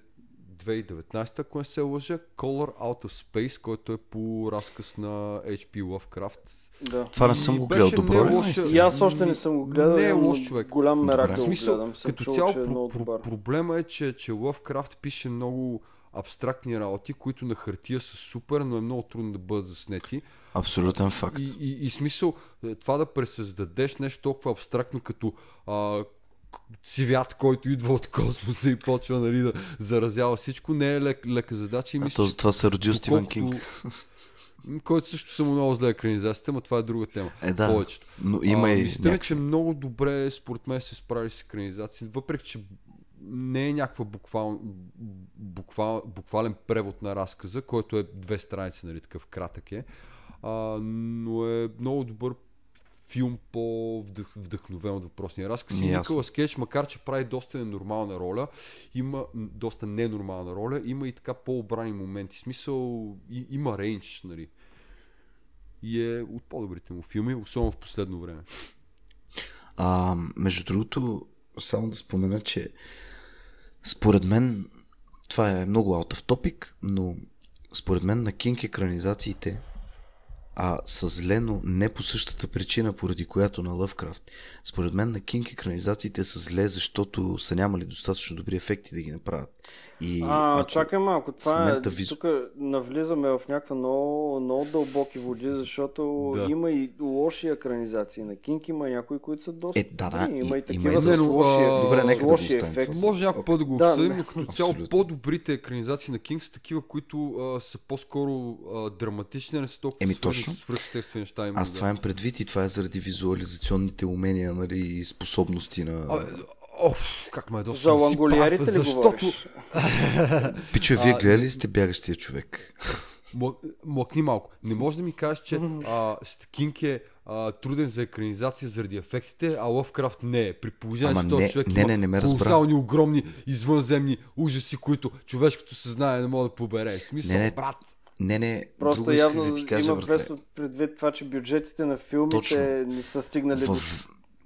2019, ако не се лъжа, Color Out of Space, който е по разказ на H.P. Lovecraft. Да. Това не съм го гледал. Добро не ли? лош, наистина? И аз още не съм го гледал. Не е лош човек. Голям мерак В смисъл, гледам. Съм като цяло е про- проблема е, че, че Lovecraft пише много абстрактни работи, които на хартия са супер, но е много трудно да бъдат заснети. Абсолютен факт. И, и, и смисъл, е, това да пресъздадеш нещо толкова абстрактно като а, цвят, който идва от космоса и почва нали, да заразява всичко, не е лек, лека задача. И А мисля, то че затова се родил Стивен Кинг. Който също са му много зле екранизацията, но това е друга тема. Е, да. Повечето. Но има а, и мисля, някакви- че много добре, според мен, се справили с екранизации, въпреки че не е някаква буквал, буквал, буквален превод на разказа, който е две страници, нали, такъв кратък е, а, но е много добър филм по-вдъхновен от въпросния разказ. И. Николас Кейдж, макар че прави доста ненормална роля, има доста ненормална роля, има и така по-обрани моменти. В Смисъл, и, има рейндж, нали. И е от по-добрите му филми, особено в последно време. А, между другото, само да спомена, че според мен това е много out of topic, но според мен на Кинг екранизациите а са зле, но не по същата причина, поради която на Лъвкрафт. Според мен на Кинг екранизациите са зле, защото са нямали достатъчно добри ефекти да ги направят. И А, ако- чакай малко, това е, момента визу- тук навлизаме в някаква много, много дълбоки води, защото Да. има и лоши екранизации на Кинг, има и някои, които са доста Е, да, да, има и има такива с лоши, а, Добре, нека с да лоши ефекти. за- Може някой път да го Да, обсъдим, да. но като цяло по-добрите екранизации на Кинг са такива, които а, са по-скоро а, драматични, а не са толкова Еми, точно. с свръхестествени неща. именно, Аз да. това имам предвид и това е заради визуализационните умения нали, и способности на... А, Оф, как ме е доста За прав, ли защото... говориш? Пичо, вие гледали ли сте бягащия човек? млъкни малко. Не може да ми кажеш, че а, Кинг е а, труден за екранизация заради ефектите, а Лъвкрафт не е. При положение, Ама че този не- човек не, не, не ме колосални, огромни, извънземни ужаси, които човешкото съзнание не може да побере. В Смисъл, Не, не, брат. Не, не, Просто друго явно да ти кажа, има вместо предвид това, че бюджетите на филмите Точно. не са стигнали до...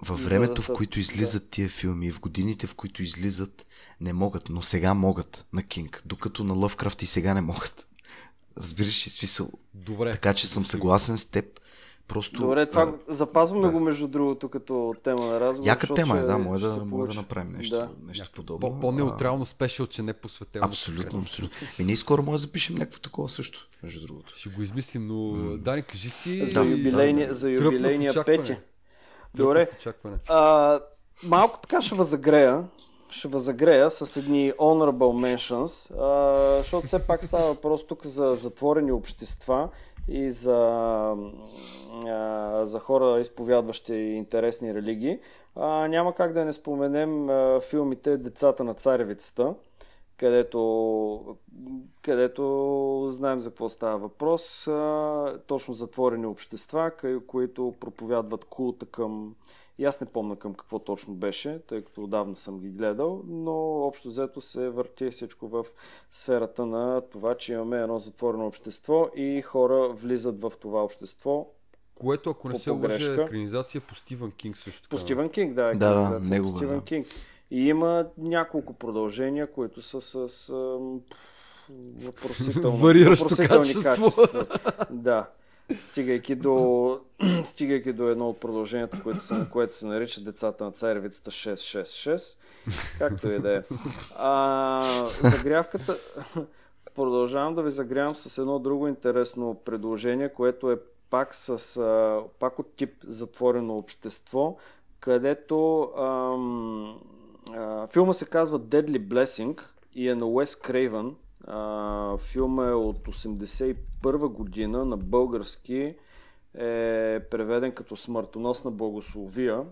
Във за времето, да в които излизат тия филми, в годините, в които излизат, не могат, но сега могат на Кинг, докато на Лъвкрафт и сега не могат. Разбираш ли смисъл? Добре. Така че съм съгласен с теб. Просто... Добре, това а, запазваме да. го между другото като тема на разговор. Яка защото тема е, да, може да, може да направим нещо, Да. нещо подобно. По- По-неутрално спешъл, че не е посветено. А, Абсолютно, абсолютно. И ние скоро може да запишем някакво такова също, между другото. Ще го измислим, но Дани, кажи си. За, и- юбилейния, да, за Тръпна в юбилейния очакване. Добре. А, малко така ще възагрея. Ще възагрея с едни honorable mentions, а, защото все пак става въпрос тук за затворени общества и за, а, за хора, изповядващи интересни религии. А, няма как да не споменем а, филмите Децата на царевицата, където, където знаем за какво става въпрос. А, точно затворени общества, които проповядват култа към и аз не помня към какво точно беше, тъй като отдавна съм ги гледал, но общо взето се върти всичко в сферата на това, че имаме едно затворено общество и хора влизат в това общество. Което, ако не По се лъжа, е екранизация по Стивън Кинг също така. По Стивен Кинг, да, Да, да, по Стивен да. Кинг. И има няколко продължения, които са с ам, въпросително, Вариращо въпросителни качество. качества. Да. Стигайки до, стигайки до едно от продълженията, което се, което се нарича Децата на царевицата 666. Както и да е. А, загрявката... Продължавам да ви загрявам с едно друго интересно предложение, което е пак, с, а, пак от тип затворено общество, където ам, а, филма се казва Deadly Blessing и е на Уес Крейвън. Филма е от 81 година на български е преведен като Смъртоносна благословия.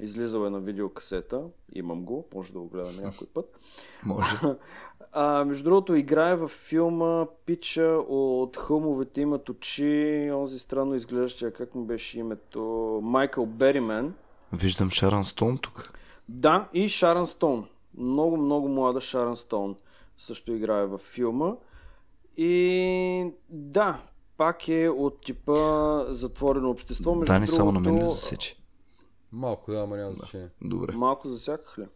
Излизал е на видеокасета. Имам го, може да го гледаме някой път. Може. А, между другото, играе във филма Пича от Хълмовете имат очи, онзи странно изглеждащия, как му беше името, Майкъл Беримен. Виждам Шаран Стоун тук. Да, и Шаран Стоун. Много, много млада Шаран Стоун също играе във филма. И да, пак е от типа затворено общество. Между Дани само на мен да засече. Малко, да, ама няма значение. Добре. Малко засяках ли?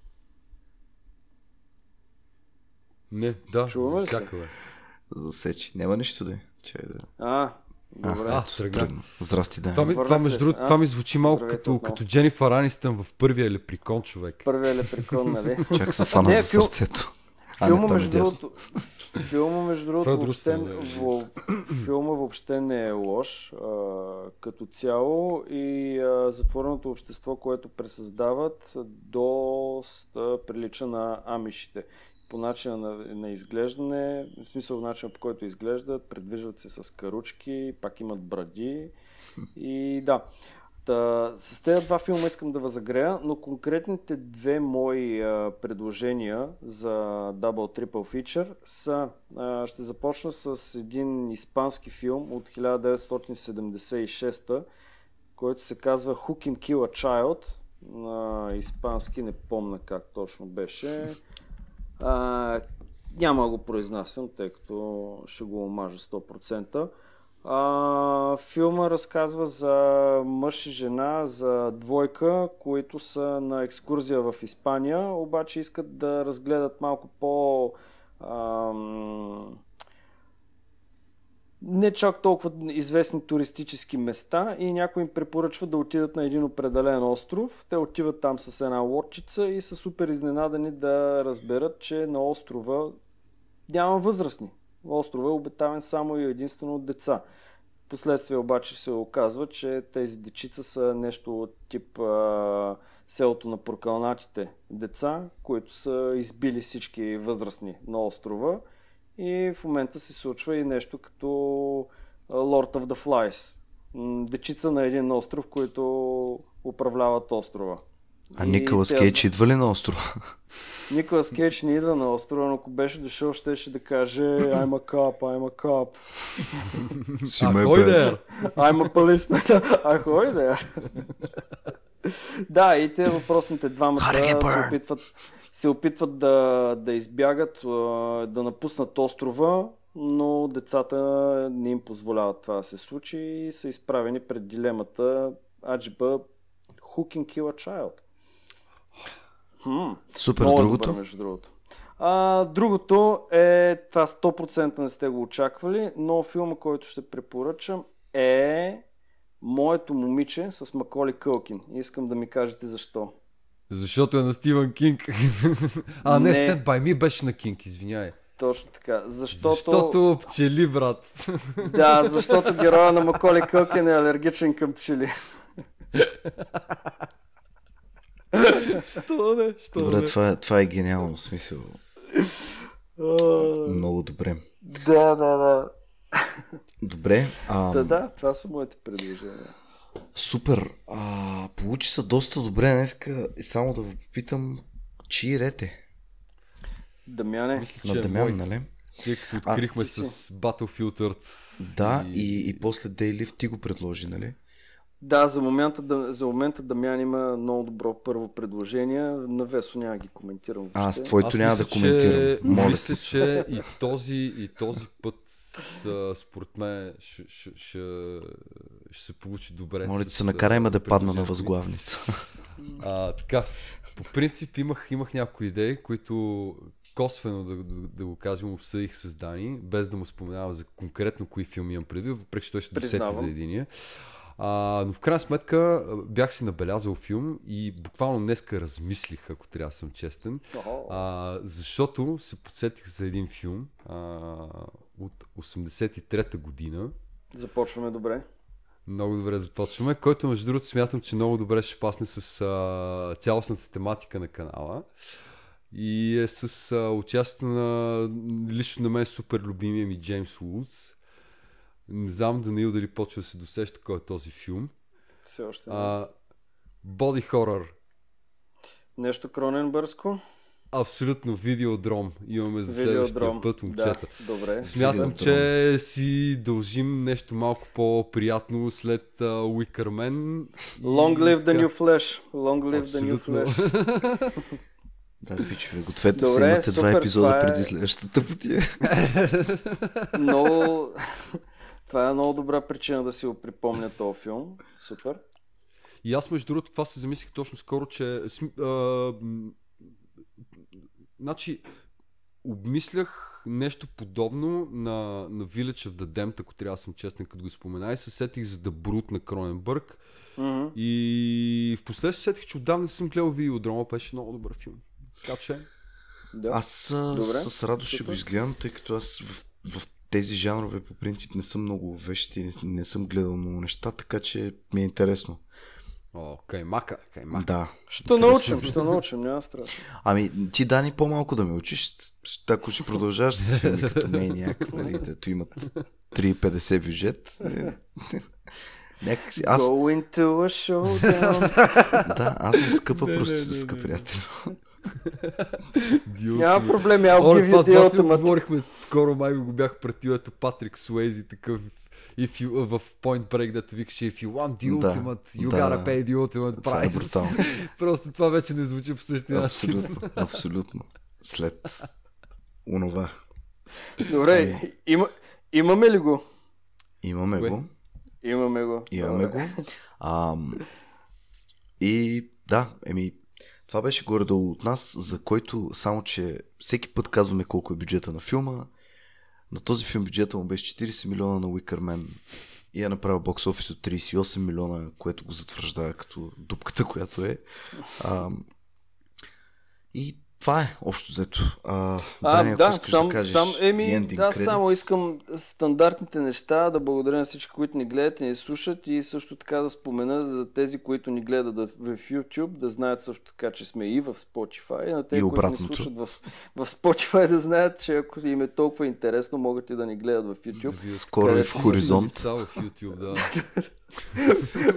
Не, да, Чуваме всякъде. Засече. Няма нищо да е. Чай да. А, добре. А, тръгна. Тръгна. Здрасти, Дани. Това, ми, това, между другото, а? това ми звучи малко Здравейте като, отново. като Дженифър Анистън в първия леприкон човек. Първият лепрекон, нали? Чак се фана за сърцето. А, не, Филма, между дясно. другото, филма, между другото, е въобще, да. филма въобще не е лош а, като цяло и а, затвореното общество, което пресъздават, доста прилича на амишите. По начина на, на изглеждане, в смисъл начина по който изглеждат, предвиждат се с каручки, пак имат бради и да. Та, с тези два филма искам да възагрея, но конкретните две мои а, предложения за Double Triple Feature са, а, ще започна с един испански филм от 1976, който се казва Who Can Kill a Child. На испански не помня как точно беше. А, няма да го произнасям, тъй като ще го омажа 100%. А, филма разказва за мъж и жена, за двойка, които са на екскурзия в Испания, обаче искат да разгледат малко по... Ам, не чак толкова известни туристически места и някой им препоръчва да отидат на един определен остров. Те отиват там с една лодчица и са супер изненадани да разберат, че на острова няма възрастни. Острова е обитаван само и единствено от деца. Последствие обаче се оказва, че тези дечица са нещо от тип а, селото на прокалнатите деца, които са избили всички възрастни на острова. И в момента се случва и нещо като Lord of the Flies. Дечица на един остров, които управляват острова. А И Николас те- Кейдж идва ли на острова? Николас Кейдж не идва на острова, но ако беше дошъл, щеше да каже I'm a cop, I'm a cop. А кой е? I'm a policeman. А кой да е? да, и те въпросните двамата се опитват, се опитват да, да избягат, да напуснат острова, но децата не им позволяват това да се случи и са изправени пред дилемата Аджиба Who can kill a child? Хм. Супер, Много другото? Добър, между другото. А, другото е, това 100% не сте го очаквали, но филма, който ще препоръчам е Моето момиче с Маколи Кълкин. Искам да ми кажете защо. Защото е на Стивън Кинг. а, не, Не. Stand By Me беше на Кинг, извиняй. Точно така. Защото, Защото пчели, брат. Да, защото героя на Маколи Кълкин е алергичен към пчели. Що не? Що Добре, това е, това е гениално смисъл. Много добре. Да, да, да. Добре. А, Да, да, това са моите предложения. Супер. А, получи се доста добре днеска. И само да ви попитам, чии рете? Дамяне, Мисля, че На е Дамян, мой. нали? Тъй като открихме си. с Battlefield Earth. Да, и, и после Дейлив ти го предложи, нали? Да, за момента, да, за момента Дамян има много добро първо предложение. На Весо няма ги коментирам. А, въобще. с твоето Аз няма мисля, да коментирам. Че, Моля мисля, се. че и този, и този път според мен ще, ще, ще, ще се получи добре. Моля ти се, накарай ме да падна на възглавница. А, така, по принцип имах, имах някои идеи, които косвено, да, да, да го кажем, обсъдих с Дани, без да му споменавам за конкретно кои филми имам предвид, въпреки че той ще досети за единия. А, но в крайна сметка бях си набелязал филм и буквално днеска размислих, ако трябва да съм честен, а, защото се подсетих за един филм а, от 83-та година, Започваме добре. много добре започваме, който между другото смятам, че много добре ще пасне с а, цялостната тематика на канала. И е с а, участието на лично на мен супер любимия ми Джеймс Уудс. Не знам Даниил дали почва да се досеща кой е този филм. Все още. не. А, Боди хорър. Нещо Кроненбърско. Абсолютно видеодром. Имаме за Видеодром. следващия път, момчета. Да, добре. Смятам, че си дължим нещо малко по-приятно след uh, Wickerman. Long live the new flash. Long live the new Абсолютно. flash. Да, пичове, гответе се, Добре, имате два супер, епизода това е- преди следващата потия. много... Това е много добра причина да си го припомня този филм. Супер. И аз между другото това се замислих точно скоро, че а, значи обмислях нещо подобно на, на Village of the Damned, ако трябва да съм честен, като го спомена и се сетих за The Brute на Кроненбърг Мгм. и в последствие сетих, че отдавна не съм гледал Видеодрома, беше много добър филм. Така че, Да. Аз Добре, с радост ще го изгледам, тъй като аз в, в тези жанрове по принцип не съм много вещи, не, не съм гледал много неща, така че ми е интересно. о, каймака, каймака. Да. Ще научим, ще научим, няма страшно. Ами, ти Дани по-малко да ме учиш, ако ще продължаваш с филми като Maniac, нали, дето имат 3,50 бюджет. не- Някак си, аз, Go into a showdown. да, аз съм скъпа Не, не, проститутска, не, не. приятел. Няма проблеми, I'll О, give това you с the вас не ultimate. говорихме скоро, май го бях пратил, ето Патрик Суейзи такъв if you, в Point Break, дето викаше if you want the Да, ultimate, you да, gotta pay the ultimate Това е price. Просто това вече не звучи по същия начин. Абсолютно, абсолютно. След онова. Добре, има, имаме ли го? Имаме Кое? го. Имаме го. Имаме Добре. го. Ам, и да, еми, това беше горе-долу от нас, за който само, че всеки път казваме колко е бюджета на филма. На този филм бюджета му беше 40 милиона на Уикърмен и е направил бокс офис от 38 милиона, което го затвърждава като дупката, която е. Ам, и това е общо взето. А, А, Дани, да, сам, да кажеш сам, еми, да, само credits. искам стандартните неща, да благодаря на всички, които ни гледат и ни слушат и също така да спомена за тези, които ни гледат да- в YouTube, да знаят също така, че сме и в Spotify, и на тези, И които ни слушат в, в Spotify, да знаят, че ако им е толкова интересно, могат и да ни гледат в YouTube. Да Скоро и в Хоризонт. в YouTube, да.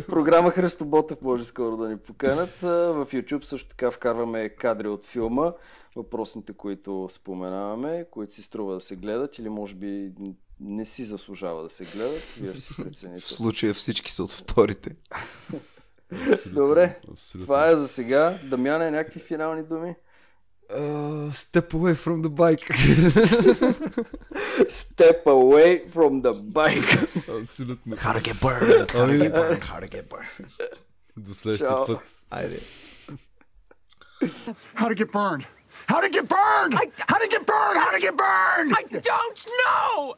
Програма Христо Ботев може скоро да ни поканат. В YouTube също така вкарваме кадри от филма, въпросните, които споменаваме, които си струва да се гледат или може би не си заслужава да се гледат. Вие си прецените. В случая всички са от вторите. Добре, Абсолютно. това е за сега. Дамяне, някакви финални думи? Uh, step away from the bike. step away from the bike. Абсолютно. How to get burned. How to get burned. How to get burned. До следващия път. Айде. How to get burned. How to get burned! I, how to get burned! How to get burned! I don't know!